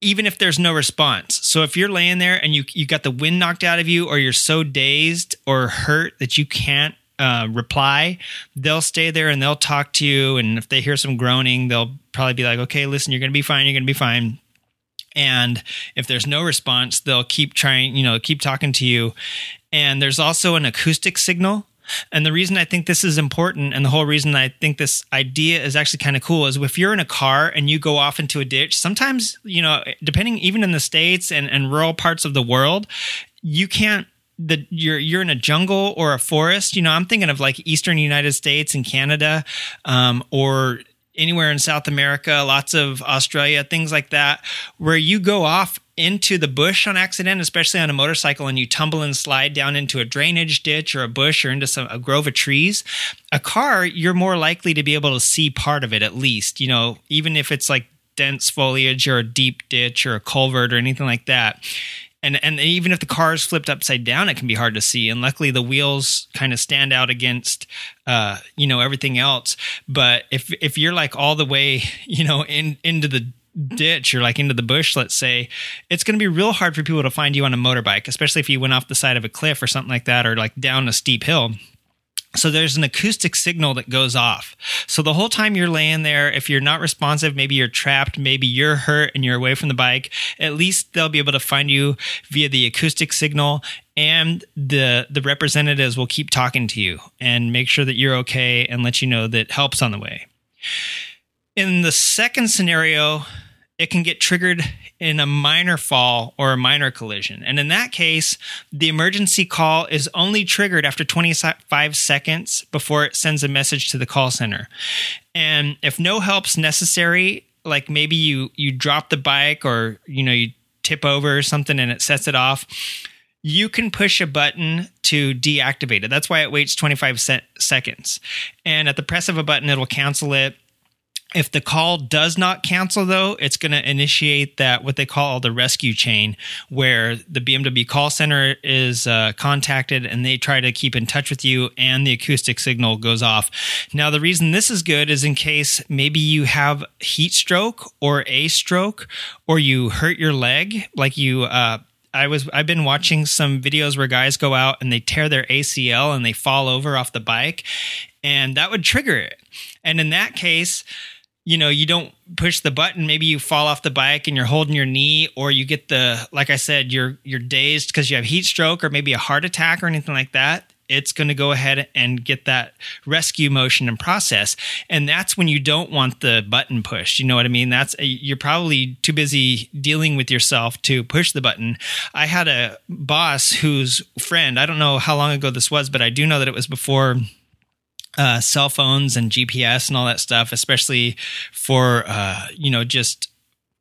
even if there's no response. So if you're laying there and you you got the wind knocked out of you, or you're so dazed or hurt that you can't uh, reply, they'll stay there and they'll talk to you. And if they hear some groaning, they'll probably be like, "Okay, listen, you're to be fine. You're to be fine." And if there's no response, they'll keep trying, you know, keep talking to you. And there's also an acoustic signal and the reason I think this is important and the whole reason I think this idea is actually kind of cool is if you're in a car and you go off into a ditch, sometimes, you know, depending even in the States and, and rural parts of the world, you can't the you're you're in a jungle or a forest. You know i'm thinking of like eastern united states and canada um, or anywhere in south america lots of australia things like that where you go off into the bush on accident, especially on a motorcycle, and you tumble and slide down into a drainage ditch or a bush or into some a grove of trees, a car, you're more likely to be able to see part of it at least. You know, even if it's like dense foliage or a deep ditch or a culvert or anything like that. And and even if the car is flipped upside down, it can be hard to see. And luckily, the wheels kind of stand out against, uh, you know, everything else. But if if you're like all the way, you know, in into the ditch or like into the bush, let's say, it's going to be real hard for people to find you on a motorbike, especially if you went off the side of a cliff or something like that, or like down a steep hill. So there's an acoustic signal that goes off. So the whole time you're laying there, if you're not responsive, maybe you're trapped, maybe you're hurt and you're away from the bike, at least they'll be able to find you via the acoustic signal and the the representatives will keep talking to you and make sure that you're okay and let you know that help's on the way. In the second scenario, it can get triggered in a minor fall or a minor collision. And in that case, the emergency call is only triggered after 25 seconds before it sends a message to the call center. And if no help's necessary, like maybe you you drop the bike or you know you tip over or something and it sets it off, you can push a button to deactivate it. That's why it waits 25 se- seconds. And at the press of a button, it'll cancel it if the call does not cancel, though, it's going to initiate that what they call the rescue chain, where the BMW call center is uh, contacted and they try to keep in touch with you, and the acoustic signal goes off. Now, the reason this is good is in case maybe you have heat stroke or a stroke, or you hurt your leg, like you. Uh, I was I've been watching some videos where guys go out and they tear their ACL and they fall over off the bike and that would trigger it. And in that case, you know, you don't push the button, maybe you fall off the bike and you're holding your knee, or you get the, like I said, you're you're dazed because you have heat stroke or maybe a heart attack or anything like that. It's going to go ahead and get that rescue motion and process, and that's when you don't want the button pushed. You know what I mean? That's you're probably too busy dealing with yourself to push the button. I had a boss whose friend, I don't know how long ago this was, but I do know that it was before uh, cell phones and GPS and all that stuff, especially for uh, you know just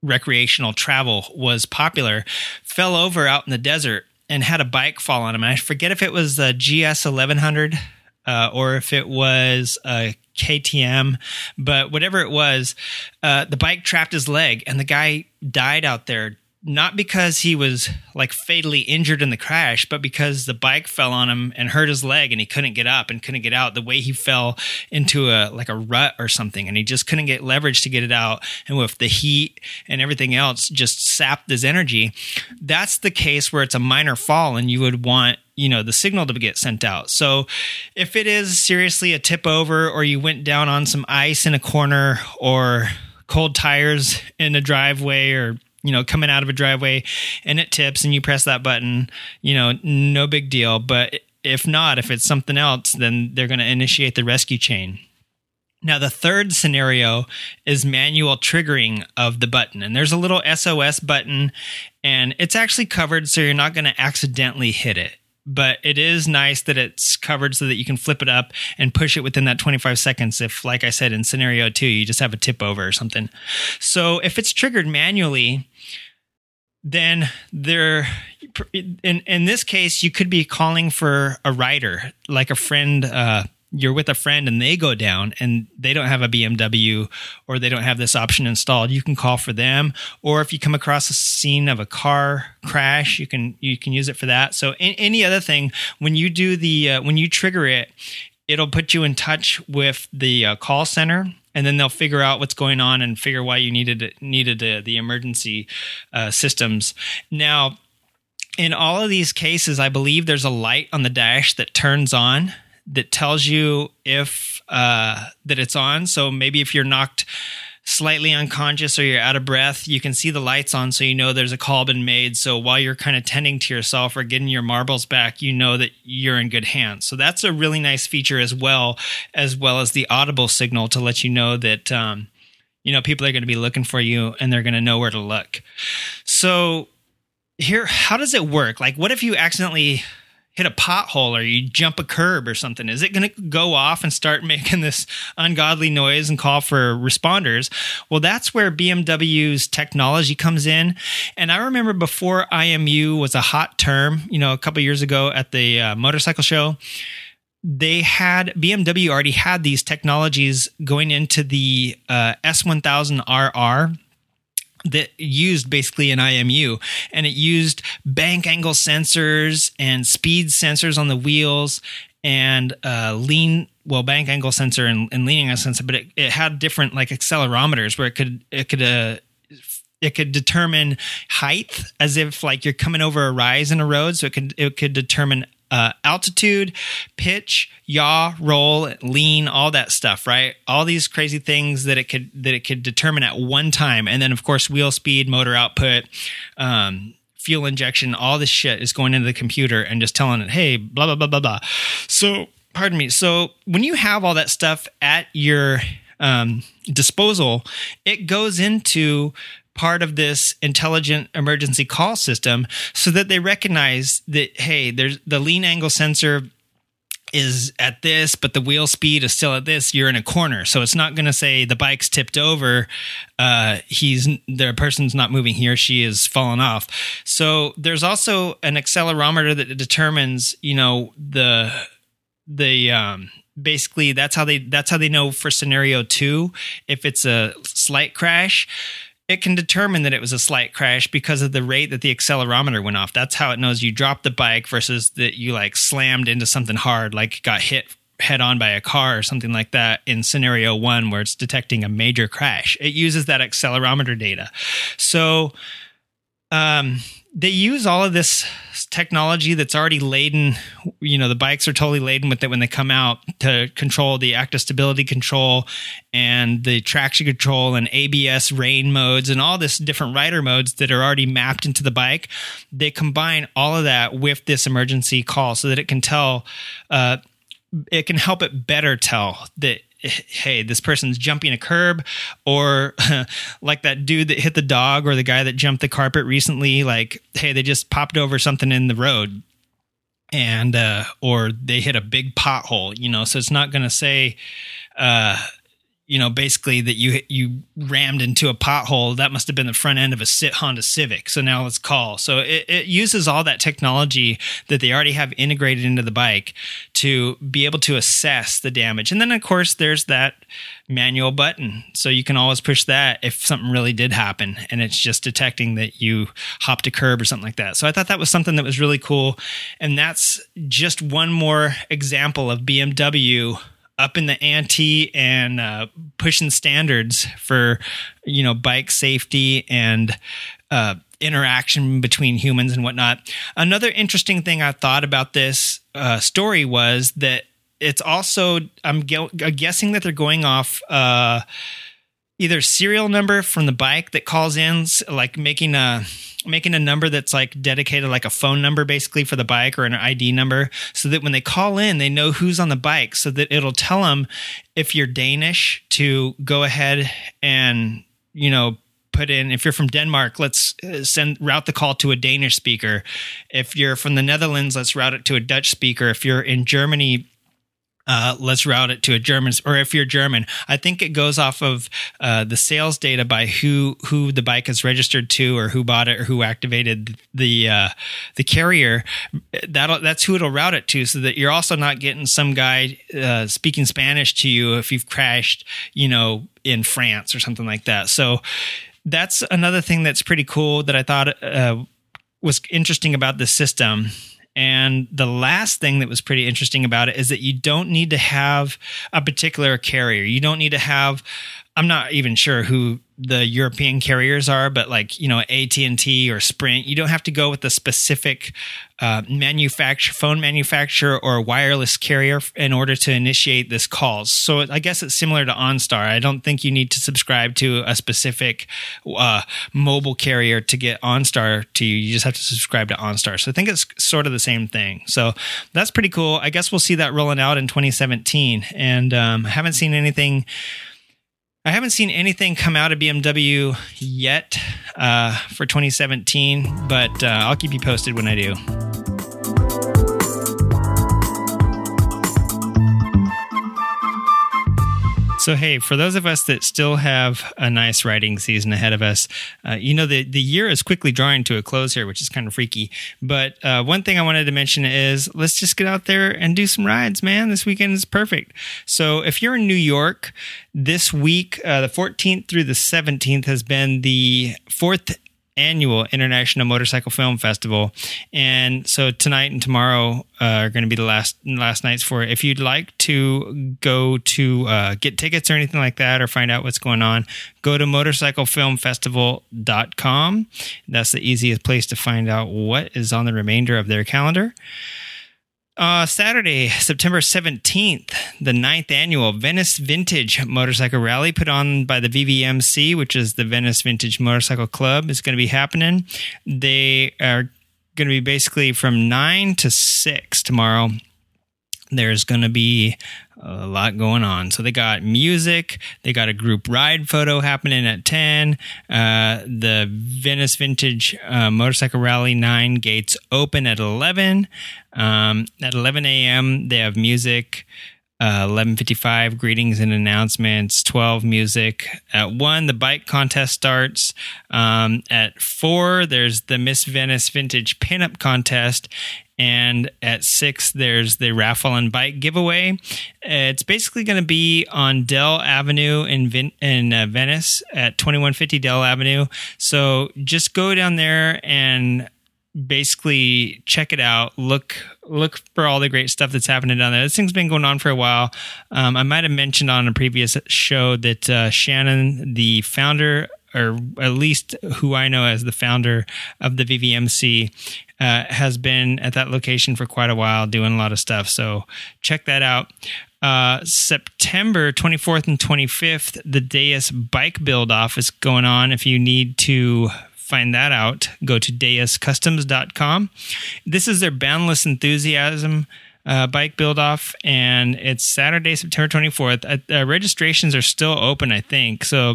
recreational travel, was popular. Fell over out in the desert and had a bike fall on him. And I forget if it was a GS eleven hundred uh, or if it was a KTM, but whatever it was, uh, the bike trapped his leg, and the guy died out there not because he was like fatally injured in the crash, but because the bike fell on him and hurt his leg and he couldn't get up and couldn't get out. The way he fell into a like a rut or something and he just couldn't get leverage to get it out. And with the heat and everything else just sapped his energy. That's the case where it's a minor fall and you would want you know the signal to get sent out so if it is seriously a tip over or you went down on some ice in a corner or cold tires in a driveway or you know, coming out of a driveway and it tips and you press that button, you know, no big deal. But if not, if it's something else, then they're going to initiate the rescue chain. Now, the third scenario is manual triggering of the button. And there's a little SOS button, and it's actually covered so you're not going to accidentally hit it but it is nice that it's covered so that you can flip it up and push it within that 25 seconds if like i said in scenario 2 you just have a tip over or something. So if it's triggered manually then there in in this case you could be calling for a rider like a friend uh, you're with a friend and they go down and they don't have a BMW or they don't have this option installed, you can call for them. Or if you come across a scene of a car crash, you can you can use it for that. So any other thing, when you do the uh, when you trigger it, it'll put you in touch with the uh, call center and then they'll figure out what's going on and figure why you needed needed uh, the emergency uh, systems. Now, in all of these cases, I believe there's a light on the dash that turns on that tells you if uh, that it's on. So maybe if you're knocked slightly unconscious or you're out of breath, you can see the lights on so you know there's a call been made. So while you're kind of tending to yourself or getting your marbles back, you know that you're in good hands. So that's a really nice feature as well, as well as the audible signal to let you know that, um, you know, people are going to be looking for you and they're going to know where to look. So here, how does it work? Like, what if you accidentally hit a pothole or you jump a curb or something, is it going to go off and start making this ungodly noise and call for responders? Well, that's where BMW's technology comes in. And I remember before IMU was a hot term, you know, a couple years ago at the uh, motorcycle show, they had BMW already had these technologies going into the uh, S1000RR that used basically an IMU and it used bank angle sensors and speed sensors on the wheels and uh, lean well bank angle sensor and, and leaning angle sensor but it, it had different like accelerometers where it could it could uh, it could determine height as if like you're coming over a rise in a road so it could it could determine uh, altitude, pitch, yaw, roll, lean, all that stuff, right? All these crazy things that it could that it could determine at one time, and then of course wheel speed, motor output, um, fuel injection, all this shit is going into the computer and just telling it, hey, blah blah blah blah blah. So, pardon me. So when you have all that stuff at your um, disposal, it goes into part of this intelligent emergency call system so that they recognize that hey there's the lean angle sensor is at this but the wheel speed is still at this. You're in a corner. So it's not going to say the bike's tipped over uh he's the person's not moving he or she is fallen off. So there's also an accelerometer that determines you know the the um basically that's how they that's how they know for scenario 2 if it's a slight crash it can determine that it was a slight crash because of the rate that the accelerometer went off. That's how it knows you dropped the bike versus that you like slammed into something hard, like got hit head on by a car or something like that in scenario one where it's detecting a major crash. It uses that accelerometer data. So um, they use all of this technology that's already laden. You know, the bikes are totally laden with it when they come out to control the active stability control and the traction control and ABS rain modes and all this different rider modes that are already mapped into the bike. They combine all of that with this emergency call so that it can tell. Uh, it can help it better tell that hey, this person's jumping a curb, or like that dude that hit the dog, or the guy that jumped the carpet recently, like, hey, they just popped over something in the road and uh or they hit a big pothole you know? So it's not going to say uh you know, basically that you you rammed into a pothole. That must have been the front end of a sit Honda Civic. So now let's call. So it, it uses all that technology that they already have integrated into the bike to be able to assess the damage. And then of course there's that manual button, so you can always push that if something really did happen, and it's just detecting that you hopped a curb or something like that. So I thought that was something that was really cool, and that's just one more example of BMW up in the ante and uh, pushing standards for you know bike safety and uh, interaction between humans and whatnot. Another interesting thing I thought about this uh, story was that it's also I'm guessing that they're going off uh, either serial number from the bike that calls in, like making a making a number that's like dedicated like a phone number basically for the bike or an ID number so that when they call in they know who's on the bike so that it'll tell them if you're Danish to go ahead and you know put in if you're from Denmark let's uh, send route the call to a Danish speaker. If you're from the Netherlands let's route it to a Dutch speaker. If you're in Germany uh, let's route it to a German, or if you're German, I think it goes off of uh, the sales data by who who the bike is registered to, or who bought it, or who activated the uh, the carrier. That that's who it'll route it to, so that you're also not getting some guy uh, speaking Spanish to you if you've crashed, you know, in France or something like that. So that's another thing that's pretty cool that I thought uh, was interesting about the system And the last thing that was pretty interesting about it is that you don't need to have a particular carrier. You don't need to have I'm not even sure who the European carriers are, but like you know AT and T or Sprint, you don't have to go with a specific uh, manufacturer, phone manufacturer, or wireless carrier in order to initiate this calls. So I guess it's similar to OnStar. I don't think you need to subscribe to a specific uh, mobile carrier to get OnStar to you. You just have to subscribe to OnStar. So I think it's sort of the same thing. So that's pretty cool. I guess we'll see that rolling out in 2017, and um, haven't seen anything I haven't seen anything come out of BMW yet uh, for 2017, but uh, I'll keep you posted when I do. So, hey, for those of us that still have a nice riding season ahead of us, uh, you know, the, the year is quickly drawing to a close here, which is kind of freaky. But uh, one thing I wanted to mention is let's just get out there and do some rides, man. This weekend is perfect. So, if you're in New York, this week, uh, the 14th through the 17th, has been the fourth annual International Motorcycle Film Festival, and so tonight and tomorrow uh, are going to be the last last nights for it. If you'd like to go to uh, get tickets or anything like that, or find out what's going on, go to motorcyclefilmfestival.com. That's the easiest place to find out what is on the remainder of their calendar. Uh, Saturday, September 17th, the ninth annual Venice Vintage Motorcycle Rally put on by the VVMC, which is the Venice Vintage Motorcycle Club, is going to be happening. They are going to be basically from 9 to 6 tomorrow. There's going to be a lot going on. So they got music, they got a group ride photo happening at 10. Uh, the Venice Vintage uh, Motorcycle Rally 9 gates open at 11. Um, at 11 a.m., they have music. Uh, 11:55 greetings and announcements 12 music at 1 the bike contest starts um, at 4 there's the Miss Venice Vintage Pinup contest and at six there's the raffle and bike giveaway. It's basically going to be on Dell Avenue in in uh, Venice at 2150 Dell Avenue. So just go down there and basically check it out. Look look for all the great stuff that's happening down there. This thing's been going on for a while. Um, I might have mentioned on a previous show that uh, Shannon, the founder or at least who I know as the founder of the VVMC, uh, has been at that location for quite a while doing a lot of stuff. So check that out. Uh, September 24th and 25th, the Deus Bike Build Off is going on. If you need to find that out, go to deuscustoms.com. This is their boundless enthusiasm. Uh, bike build off, and it's Saturday, September 24th. Uh, uh, registrations are still open, I think. So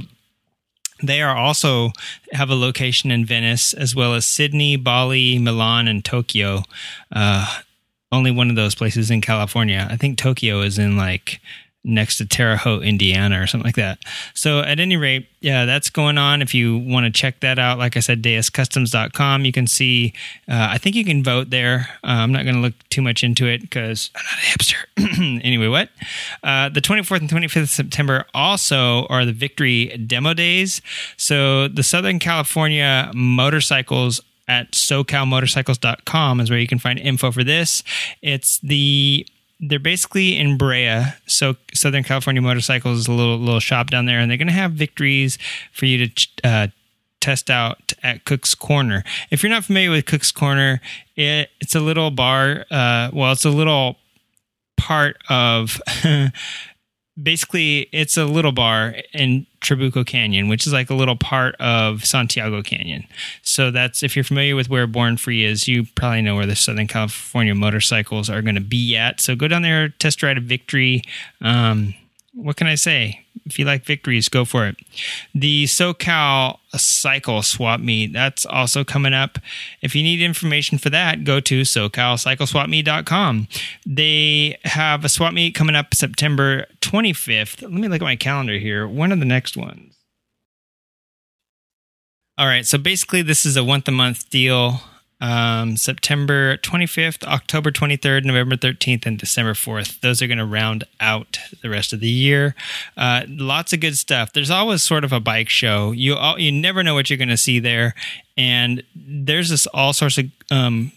they are also have a location in Venice as well as Sydney, Bali, Milan, and Tokyo. Uh, only one of those places in California. I think Tokyo is in like next to Terre Haute, Indiana, or something like that. So, at any rate, yeah, that's going on. If you want to check that out, like I said, deuscustoms.com, you can see, uh, I think you can vote there. Uh, I'm not going to look too much into it because I'm not a hipster. anyway, what? Uh, the 24th and 25th of September also are the Victory Demo Days. So, the Southern California motorcycles at socalmotorcycles.com is where you can find info for this. It's the they're basically in Brea, so Southern California Motorcycles is a little little shop down there, and they're going to have victories for you to uh, test out at Cook's Corner. If you're not familiar with Cook's Corner, it, it's a little bar. Uh, well, it's a little part of basically it's a little bar in Trabuco Canyon, which is like a little part of Santiago Canyon. So that's if you're familiar with where Born Free is, you probably know where the Southern California motorcycles are going to be at. So go down there, test ride a Victory. Um, what can I say? If you like victories, go for it. The SoCal Cycle Swap Meet, that's also coming up. If you need information for that, go to SoCalCycleSwapMeet.com. They have a swap meet coming up September 25th. Let me look at my calendar here. When are the next ones? All right, so basically, this is a once a month deal um, September 25th, October 23rd, November 13th, and December 4th. Those are going to round out the rest of the year. Uh, lots of good stuff. There's always sort of a bike show. You all, you never know what you're going to see there, and there's this all sorts of um,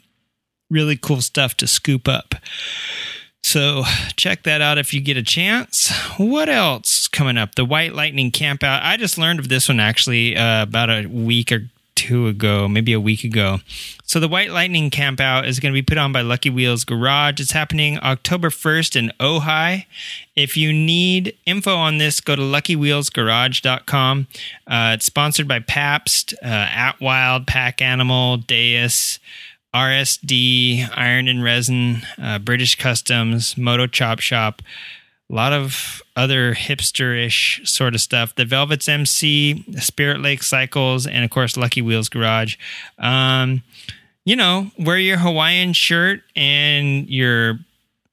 really cool stuff to scoop up. So check that out if you get a chance. What else coming up? The White Lightning Campout. I just learned of this one actually uh, about a week or two ago, maybe a week ago. So the White Lightning Campout is going to be put on by Lucky Wheels Garage. It's happening October 1st in Ojai. If you need info on this, go to luckywheelsgarage.com. Uh, it's sponsored by Pabst, uh, At Wild, Pack Animal, Deus, RSD, Iron and Resin, uh, British Customs, Moto Chop Shop, a lot of other hipster-ish sort of stuff. The Velvet's MC, Spirit Lake Cycles, and of course Lucky Wheels Garage. Um, you know, wear your Hawaiian shirt and your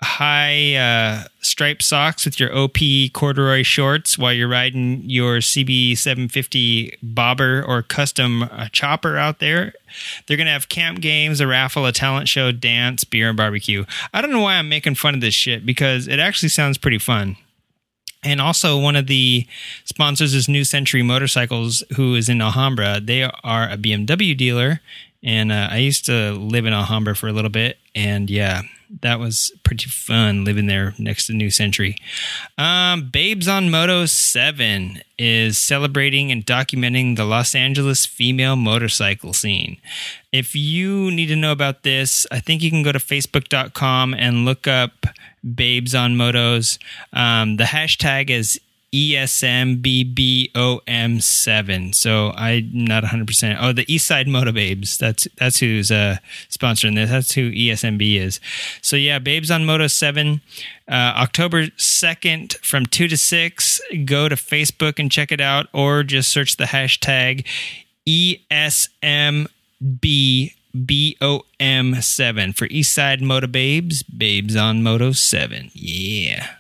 high uh, striped socks with your OP corduroy shorts while you're riding your CB 750 bobber or custom uh, chopper out there. They're going to have camp games, a raffle, a talent show, dance, beer, and barbecue. I don't know why I'm making fun of this shit because it actually sounds pretty fun. And also, one of the sponsors is New Century Motorcycles, who is in Alhambra. They are a BMW dealer, and uh, I used to live in Alhambra for a little bit. And yeah, that was pretty fun living there next to New Century. Um, Babes on Moto 7 is celebrating and documenting the Los Angeles female motorcycle scene. If you need to know about this, I think you can go to facebook.com and look up Babes on Motos. Um, the hashtag is ESMBBOM7. So I'm not 100%. Oh, the East Side Moto Babes. That's that's who's uh, sponsoring this. That's who ESMB is. So yeah, Babes on Moto 7. Uh, October 2nd from 2 to 6. Go to Facebook and check it out or just search the hashtag ESMBBOM7 for East Side Moto Babes. Babes on Moto 7. Yeah.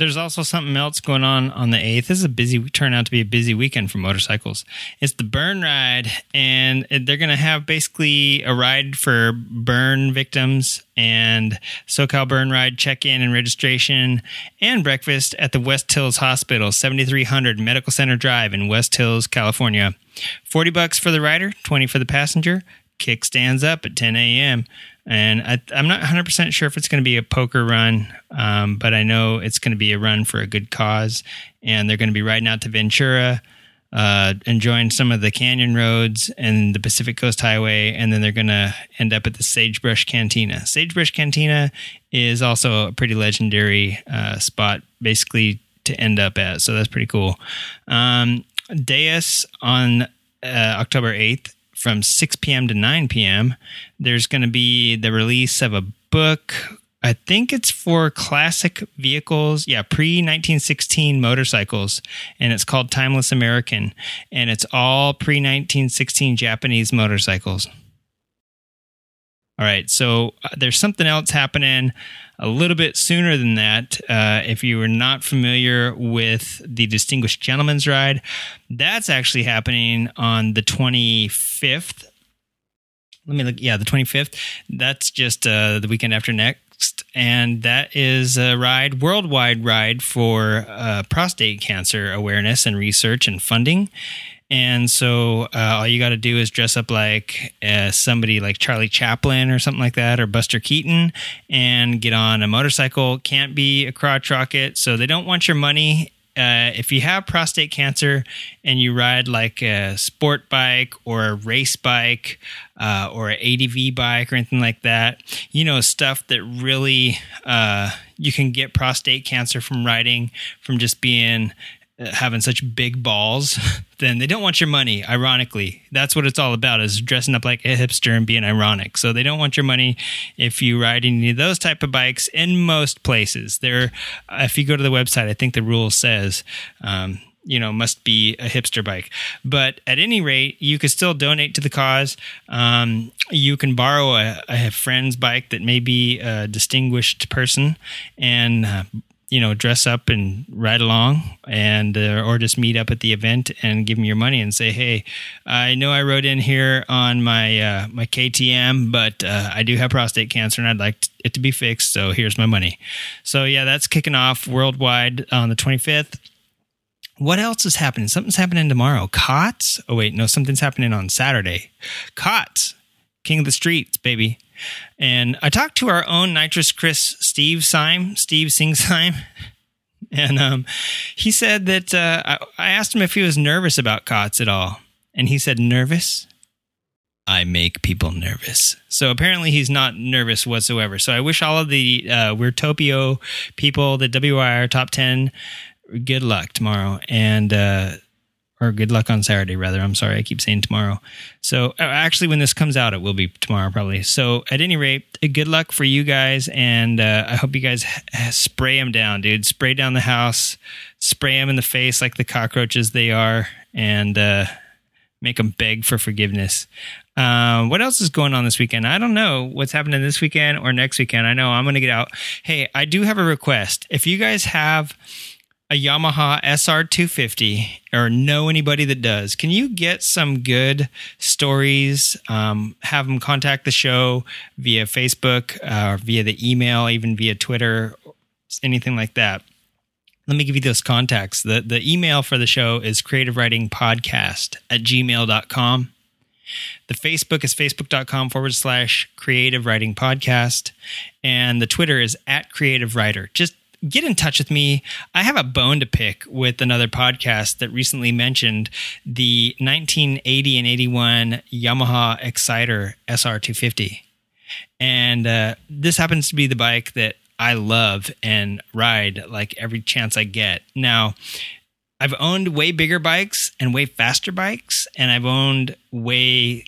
There's also something else going on on the 8th. This is a busy, turn out to be a busy weekend for motorcycles. It's the burn ride, and they're going to have basically a ride for burn victims and SoCal Burn Ride check in and registration and breakfast at the West Hills Hospital, 7300 Medical Center Drive in West Hills, California. 40 bucks for the rider, 20 for the passenger. Kick stands up at 10 a.m and I, am not 100% sure if it's going to be a poker run, um, but I know it's going to be a run for a good cause. And they're going to be riding out to Ventura, uh, enjoying some of the canyon roads and the Pacific Coast Highway, and then they're going to end up at the Sagebrush Cantina. Sagebrush Cantina is also a pretty legendary uh, spot, basically to end up at. So that's pretty cool. Um, Deus on uh, October 8th from 6 p.m. to 9 p.m. There's going to be the release of a book. I think it's for classic vehicles, yeah, pre 1916 motorcycles, and it's called Timeless American, and it's all pre 1916 Japanese motorcycles. All right, so uh, there's something else happening a little bit sooner than that. Uh, if you are not familiar with the Distinguished Gentleman's Ride, that's actually happening on the 25th. Let me look. Yeah, the 25th. That's just uh, the weekend after next. And that is a ride, worldwide ride for uh, prostate cancer awareness and research and funding. And so uh, all you got to do is dress up like uh, somebody like Charlie Chaplin or something like that, or Buster Keaton, and get on a motorcycle. Can't be a crotch rocket. So they don't want your money. Uh, if you have prostate cancer and you ride like a sport bike or a race bike uh, or an ADV bike or anything like that, you know, stuff that really uh, you can get prostate cancer from riding from just being having such big balls, then they don't want your money. Ironically, that's what it's all about: is dressing up like a hipster and being ironic. So they don't want your money if you ride any of those type of bikes. In most places, there, if you go to the website, I think the rule says. Um, you know, must be a hipster bike. But at any rate, you could still donate to the cause. Um, you can borrow a, a, friend's bike that may be a distinguished person and uh, you know dress up and ride along and uh, or just meet up at the event and give them your money and say hey i know i rode in here on my uh, my ktm but uh, i do have prostate cancer and i'd like it to be fixed so here's my money. So yeah that's kicking off worldwide on the 25th what else is happening? Something's happening tomorrow. Cots? Oh wait no something's happening on saturday. Cots. King of the streets, baby. And I talked to our own nitrous Chris Steve Syme, Steve Sing Syme. And um, he said that uh, I, I asked him if he was nervous about COTS at all. And he said, Nervous? I make people nervous. So apparently he's not nervous whatsoever. So I wish all of the uh, Weirdtopio people, the WIR top 10, good luck tomorrow. And, uh, or good luck on Saturday, rather. I'm sorry, I keep saying tomorrow. So uh, actually, when this comes out, it will be tomorrow probably. So at any rate, good luck for you guys, and uh, I hope you guys spray them down, dude. Spray down the house, spray them in the face like the cockroaches they are, and uh, make them beg for forgiveness. Um, what else is going on this weekend? I don't know what's happening this weekend or next weekend. I know I'm going to get out. Hey, I do have a request. If you guys have a Yamaha SR250 or know anybody that does, can you get some good stories? Um, have them contact the show via Facebook, uh, via the email, even via Twitter, anything like that. Let me give you those contacts. The, the email for the show is creative riding podcast at gmail.com. The Facebook is facebook.com forward slash creative riding podcast. And the Twitter is at creative rider. Just get in touch with me. I have a bone to pick with another podcast that recently mentioned the 1980 and 81 Yamaha Exciter SR250. And uh, this happens to be the bike that I love and ride like every chance I get. Now, I've owned way bigger bikes and way faster bikes, and I've owned way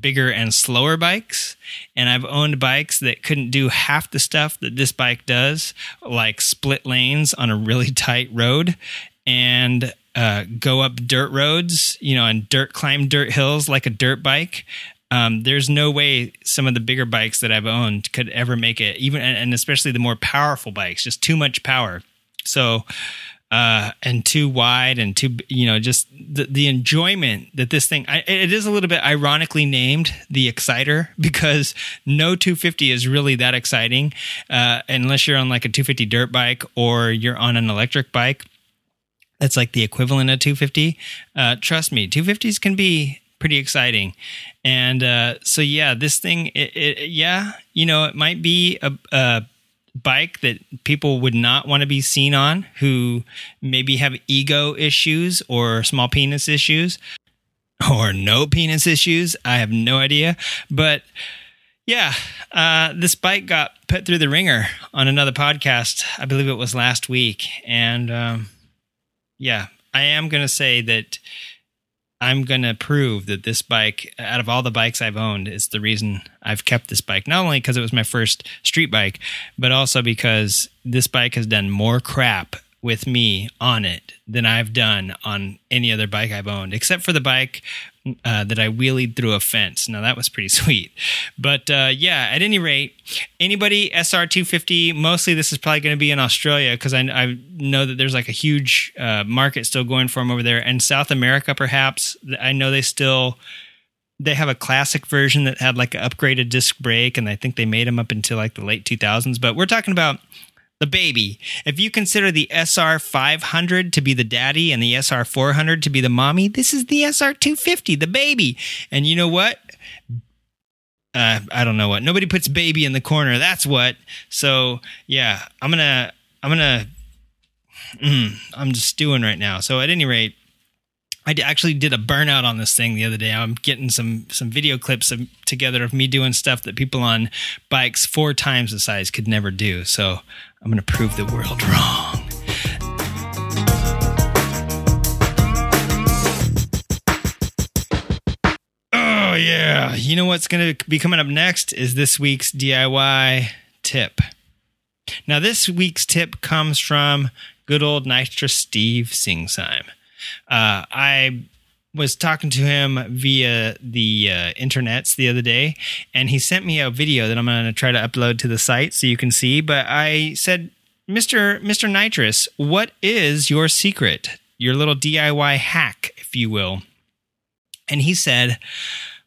bigger and slower bikes. And I've owned bikes that couldn't do half the stuff that this bike does, like split lanes on a really tight road and uh, go up dirt roads, you know, and dirt climb dirt hills like a dirt bike. Um, there's no way some of the bigger bikes that I've owned could ever make it, even and especially the more powerful bikes, just too much power. So uh, and too wide and too you know just the, the enjoyment that this thing I, it is a little bit ironically named the exciter because no 250 is really that exciting uh, unless you're on like a 250 dirt bike or you're on an electric bike. That's like the equivalent of 250 uh, trust me 250s can be pretty exciting. And uh, so yeah this thing it, it, yeah you know it might be a, a bike that people would not want to be seen on who maybe have ego issues or small penis issues or no penis issues. I have no idea. But yeah, uh, this bike got put through the ringer on another podcast. I believe it was last week. And um, yeah, I am going to say that I'm going to prove that this bike, out of all the bikes I've owned, is the reason I've kept this bike. Not only because it was my first street bike, but also because this bike has done more crap with me on it than I've done on any other bike I've owned, except for the bike uh, that I wheelied through a fence. Now that was pretty sweet. But uh, yeah, at any rate, anybody SR250, mostly this is probably going to be in Australia because I, I, know that there's like a huge uh, market still going for them over there. And South America, perhaps. I know they still. They have a classic version that had like an upgraded disc brake, and I think they made them up until like the late 2000s. But we're talking about the baby. If you consider the SR 500 to be the daddy and the SR 400 to be the mommy, this is the SR 250, the baby. And you know what? Uh, I don't know what. Nobody puts baby in the corner. That's what. So yeah, I'm gonna, I'm gonna, mm, I'm just stewing right now. So at any rate, I actually did a burnout on this thing the other day. I'm getting some some video clips of, together of me doing stuff that people on bikes four times the size could never do. So I'm going to prove the world wrong. Oh yeah, you know what's going to be coming up next is this week's DIY tip. Now, this week's tip comes from good old nitrous Steve Singsime. Uh, I was talking to him via the uh, internets the other day, and he sent me a video that I'm going to try to upload to the site so you can see. But I said, Mister Mister Nitrous, what is your secret, your little DIY hack, if you will? And he said,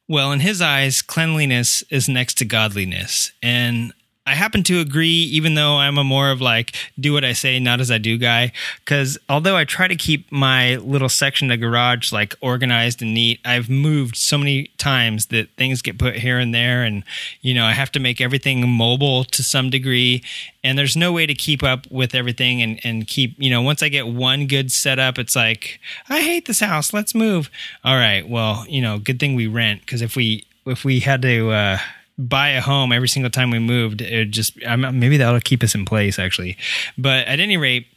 well, in his eyes, cleanliness is next to godliness, and I happen to agree, even though I'm a more of like do what I say, not as I do guy. Because although I try to keep my little section of garage like organized and neat, I've moved so many times that things get put here and there, and you know I have to make everything mobile to some degree. And there's no way to keep up with everything and and keep you know once I get one good setup, it's like I hate this house, let's move. All right, well you know good thing we rent because if we if we had to. uh buy a home every single time we moved, it just maybe that'll keep us in place actually. But at any rate,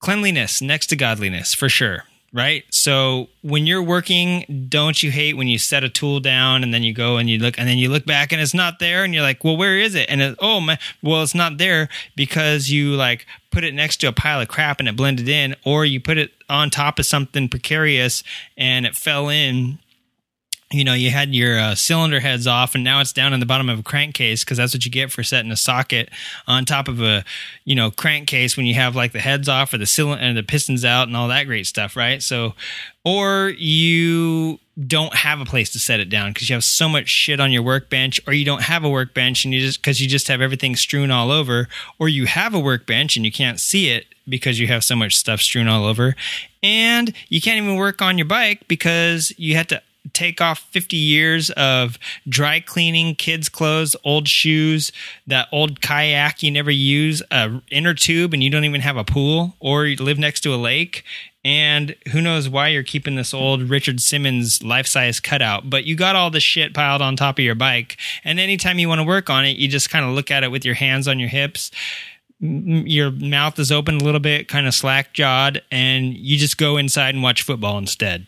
cleanliness next to godliness for sure. Right. So when you're working, don't you hate when you set a tool down and then you go and you look and then you look back and it's not there and you're like, well, where is it? And it, oh my, well, it's not there because you like put it next to a pile of crap and it blended in, or you put it on top of something precarious and it fell in you know, you had your uh, cylinder heads off, and now it's down in the bottom of a crankcase because that's what you get for setting a socket on top of a, you know, crankcase when you have like the heads off or the cylinder and the pistons out and all that great stuff, right? So, or you don't have a place to set it down because you have so much shit on your workbench, or you don't have a workbench and you just because you just have everything strewn all over, or you have a workbench and you can't see it because you have so much stuff strewn all over, and you can't even work on your bike because you had to take off 50 years of dry cleaning kids clothes old shoes that old kayak you never use a inner tube and you don't even have a pool or you live next to a lake and who knows why you're keeping this old Richard Simmons life size cutout, but you got all the shit piled on top of your bike. And anytime you want to work on it, you just kind of look at it with your hands on your hips. Your mouth is open a little bit, kind of slack jawed, and you just go inside and watch football instead.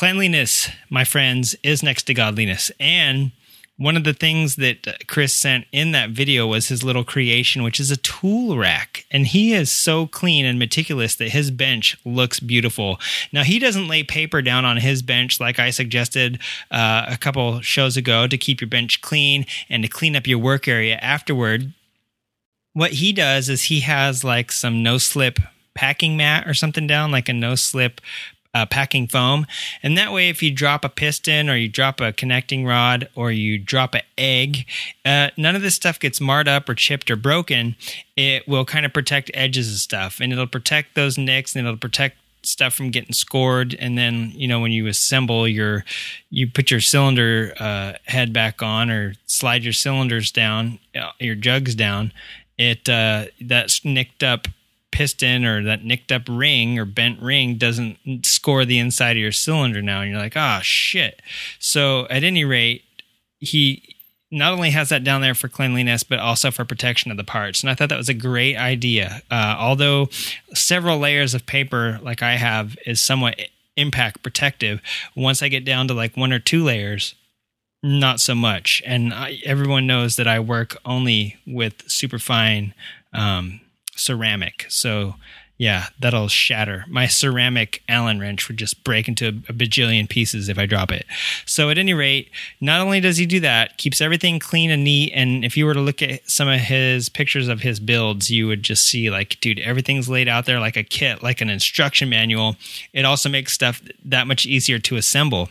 Cleanliness, my friends, is next to godliness. And one of the things that Chris sent in that video was his little creation, which is a tool rack. And he is so clean and meticulous that his bench looks beautiful. Now, he doesn't lay paper down on his bench like I suggested uh, a couple shows ago to keep your bench clean and to clean up your work area afterward. What he does is he has like some no slip packing mat or something down, like a no slip uh, packing foam. And that way, if you drop a piston or you drop a connecting rod or you drop an egg, uh, none of this stuff gets marred up or chipped or broken. It will kind of protect edges of stuff and it'll protect those nicks and it'll protect stuff from getting scored and then you know when you assemble your you put your cylinder uh, head back on or slide your cylinders down uh, your jugs down it uh, that's nicked up piston or that nicked up ring or bent ring doesn't score the inside of your cylinder now. And you're like oh shit. So at any rate he not only has that down there for cleanliness but also for protection of the parts. And i thought that was a great idea. Uh, although several layers of paper like i have is somewhat impact protective once i get down to like one or two layers not so much. And I, everyone knows that i work only with superfine um, ceramic. So yeah, that'll shatter. My ceramic Allen wrench would just break into a bajillion pieces if I drop it. So at any rate, not only does he do that, keeps everything clean and neat. And if you were to look at some of his pictures of his builds, you would just see like, dude, everything's laid out there like a kit, like an instruction manual. It also makes stuff that much easier to assemble.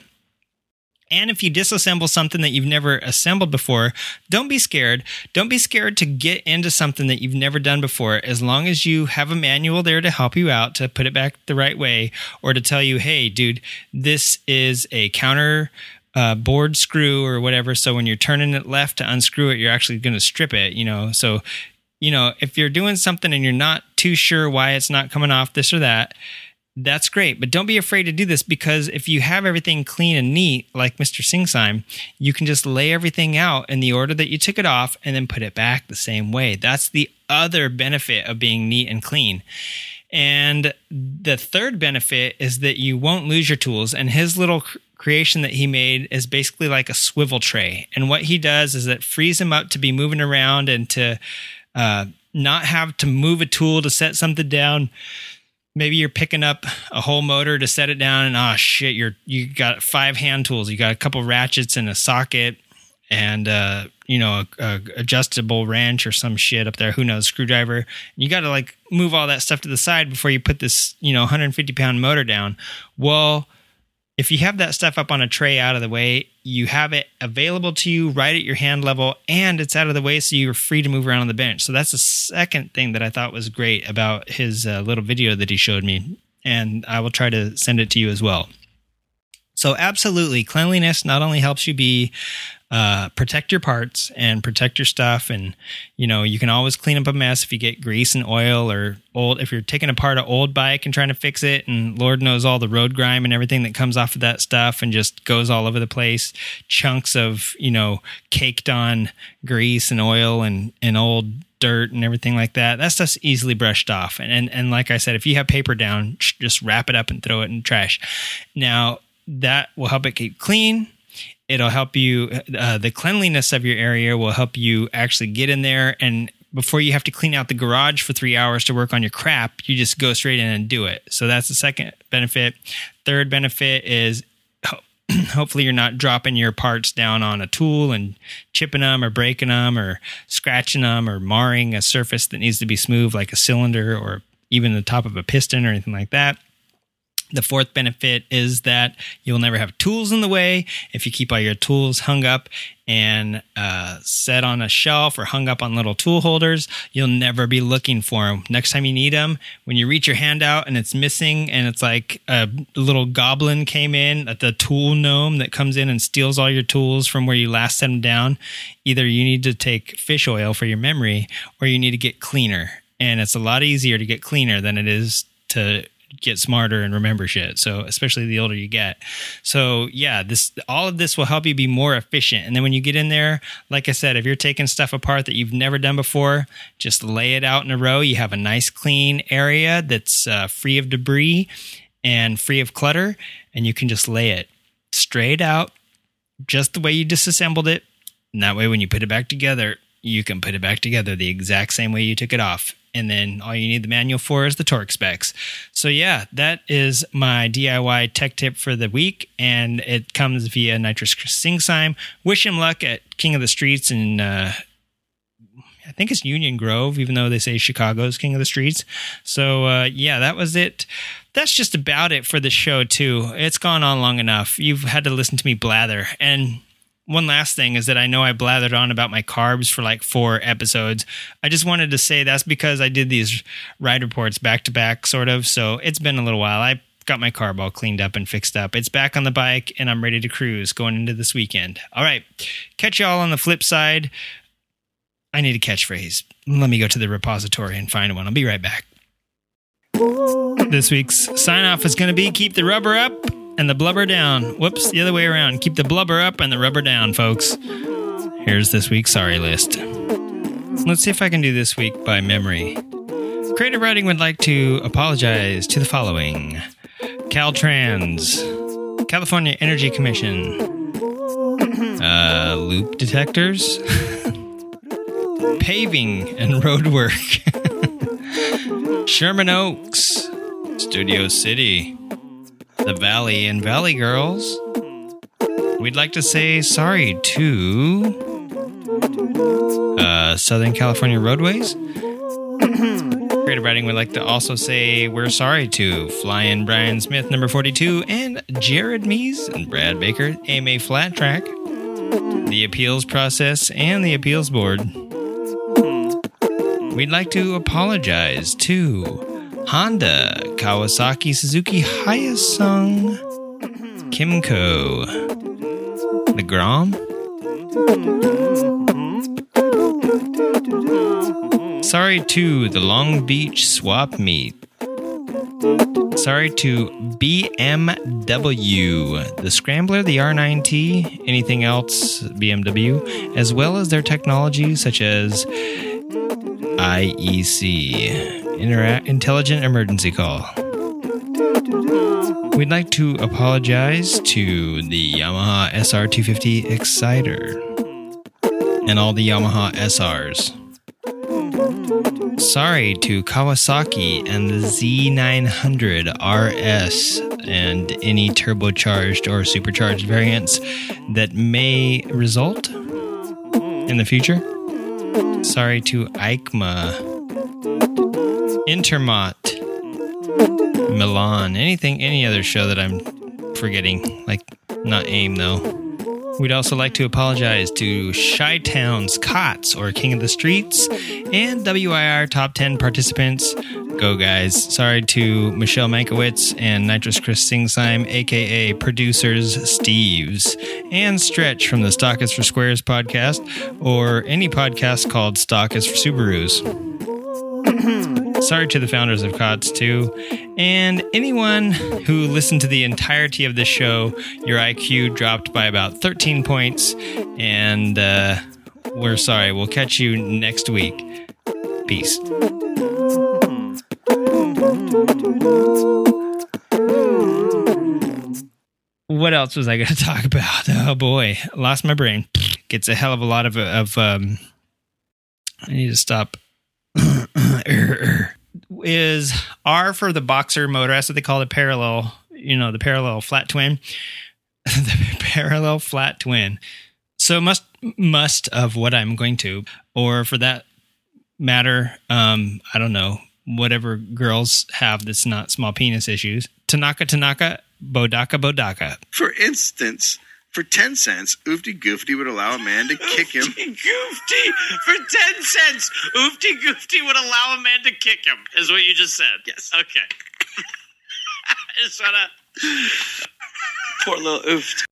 And if you disassemble something that you've never assembled before, don't be scared. Don't be scared to get into something that you've never done before, as long as you have a manual there to help you out to put it back the right way or to tell you, hey, dude, this is a counter uh, board screw or whatever. So when you're turning it left to unscrew it, you're actually going to strip it, you know. So, you know, if you're doing something and you're not too sure why it's not coming off this or that, that's great. But don't be afraid to do this because if you have everything clean and neat, like Mr. Singsime, you can just lay everything out in the order that you took it off and then put it back the same way. That's the other benefit of being neat and clean. And the third benefit is that you won't lose your tools. And his little creation that he made is basically like a swivel tray. And what he does is it frees him up to be moving around and to uh, not have to move a tool to set something down maybe you're picking up a whole motor to set it down and oh shit you're you got five hand tools. You got a couple ratchets and a socket and uh, you know a, a, adjustable wrench or some shit up there who knows screwdriver. You got to like move all that stuff to the side before you put this you know 150 pound motor down. Well if you have that stuff up on a tray out of the way, you have it available to you right at your hand level and it's out of the way so you're free to move around on the bench. So that's the second thing that I thought was great about his uh, little video that he showed me. And I will try to send it to you as well. So, absolutely, cleanliness not only helps you be uh, protect your parts and protect your stuff. And, you know, you can always clean up a mess if you get grease and oil or old, if you're taking apart an old bike and trying to fix it. And Lord knows all the road grime and everything that comes off of that stuff and just goes all over the place. Chunks of, you know, caked on grease and oil and, and old dirt and everything like that. That stuff's easily brushed off. And, and, and like I said, if you have paper down, just wrap it up and throw it in trash. Now, that will help it keep clean. It'll help you uh, the cleanliness of your area will help you actually get in there. And before you have to clean out the garage for three hours to work on your crap you just go straight in and do it. So that's the second benefit. Third benefit is hopefully you're not dropping your parts down on a tool and chipping them or breaking them or scratching them or marring a surface that needs to be smooth like a cylinder or even the top of a piston or anything like that the fourth benefit is that you'll never have tools in the way if you keep all your tools hung up and uh, set on a shelf or hung up on little tool holders. You'll never be looking for them. Next time you need them, when you reach your hand out and it's missing and it's like a little goblin came in, the tool gnome that comes in and steals all your tools from where you last set them down, either you need to take fish oil for your memory or you need to get cleaner. And it's a lot easier to get cleaner than it is to get smarter and remember shit. So especially the older you get. So yeah, this all of this will help you be more efficient. And then when you get in there, like I said, if you're taking stuff apart that you've never done before, just lay it out in a row. You have a nice clean area that's uh, free of debris and free of clutter, and you can just lay it straight out, just the way you disassembled it. And that way, when you put it back together, you can put it back together the exact same way you took it off and then all you need the manual for is the torque specs. So yeah, that is my DIY tech tip for the week, and it comes via Nitrous SingSime. Wish him luck at King of the Streets and uh, I think it's Union Grove, even though they say Chicago's King of the Streets. So uh, yeah, that was it. That's just about it for the show too. It's gone on long enough. You've had to listen to me blather and one last thing is that I know I blathered on about my carbs for like four episodes. I just wanted to say that's because I did these ride reports back to back, sort of. So it's been a little while. I got my carb all cleaned up and fixed up. It's back on the bike and I'm ready to cruise going into this weekend. All right. Catch y'all on the flip side. I need a catchphrase. Let me go to the repository and find one. I'll be right back. This week's sign off is going to be keep the rubber up and the blubber down. Whoops, the other way around. Keep the blubber up and the rubber down, folks. Here's this week's sorry list. Let's see if I can do this week by memory. Creative Riding would like to apologize to the following Caltrans, California Energy Commission, uh, loop detectors, paving and road work, Sherman Oaks, Studio City, the Valley and Valley Girls. We'd like to say sorry to uh, Southern California Roadways. Creative Riding We'd like to also say we're sorry to Flying Bryan Smith, number 42, and Jared Mees and Brad Baker, AMA Flat Track, the appeals process, and the appeals board. We'd like to apologize to Honda, Kawasaki, Suzuki, Hyosung, Kymco, the Grom. Sorry to the Long Beach Swap Meet. Sorry to BMW, the Scrambler, the R9T, anything else BMW, as well as their technology such as IEC, Intelligent Emergency Call. We'd like to apologize to the Yamaha SR250 Exciter and all the Yamaha SRs. Sorry to Kawasaki and the Z900 RS and any turbocharged or supercharged variants that may result in the future. Sorry to EICMA, Intermot, Milan, anything, any other show that I'm forgetting. Like, not aim, though. We'd also like to apologize to Chi Town's Cots or King of the Streets and WIR Top 10 participants. Go, guys. Sorry to Michelle Mankiewicz and Nitrous Chris Singsime, aka producers Steves, and Stretch from the Stock is for Squares podcast or any podcast called Stock is for Subarus. Sorry to the founders of COTS too. And anyone who listened to the entirety of the show, your IQ dropped by about 13 points. And uh, we're sorry. We'll catch you next week. Peace. What else was I going to talk about? Oh boy, lost my brain. Gets a hell of a lot of of. Um, I need to stop is R for the boxer motor. That's what they call the parallel, you know, the parallel flat twin. the parallel flat twin. So must must of what I'm going to, or for that matter, um, I don't know, whatever girls have that's not small penis issues. Tanaka Tanaka, Bodaka Bodaka. For instance, for 10 cents, Oofty Goofty would allow a man to kick him. Oofty Goofty for 10 cents. Oofty Goofty would allow a man to kick him, is what you just said. Yes. Okay. I just want to. Poor little Ooft.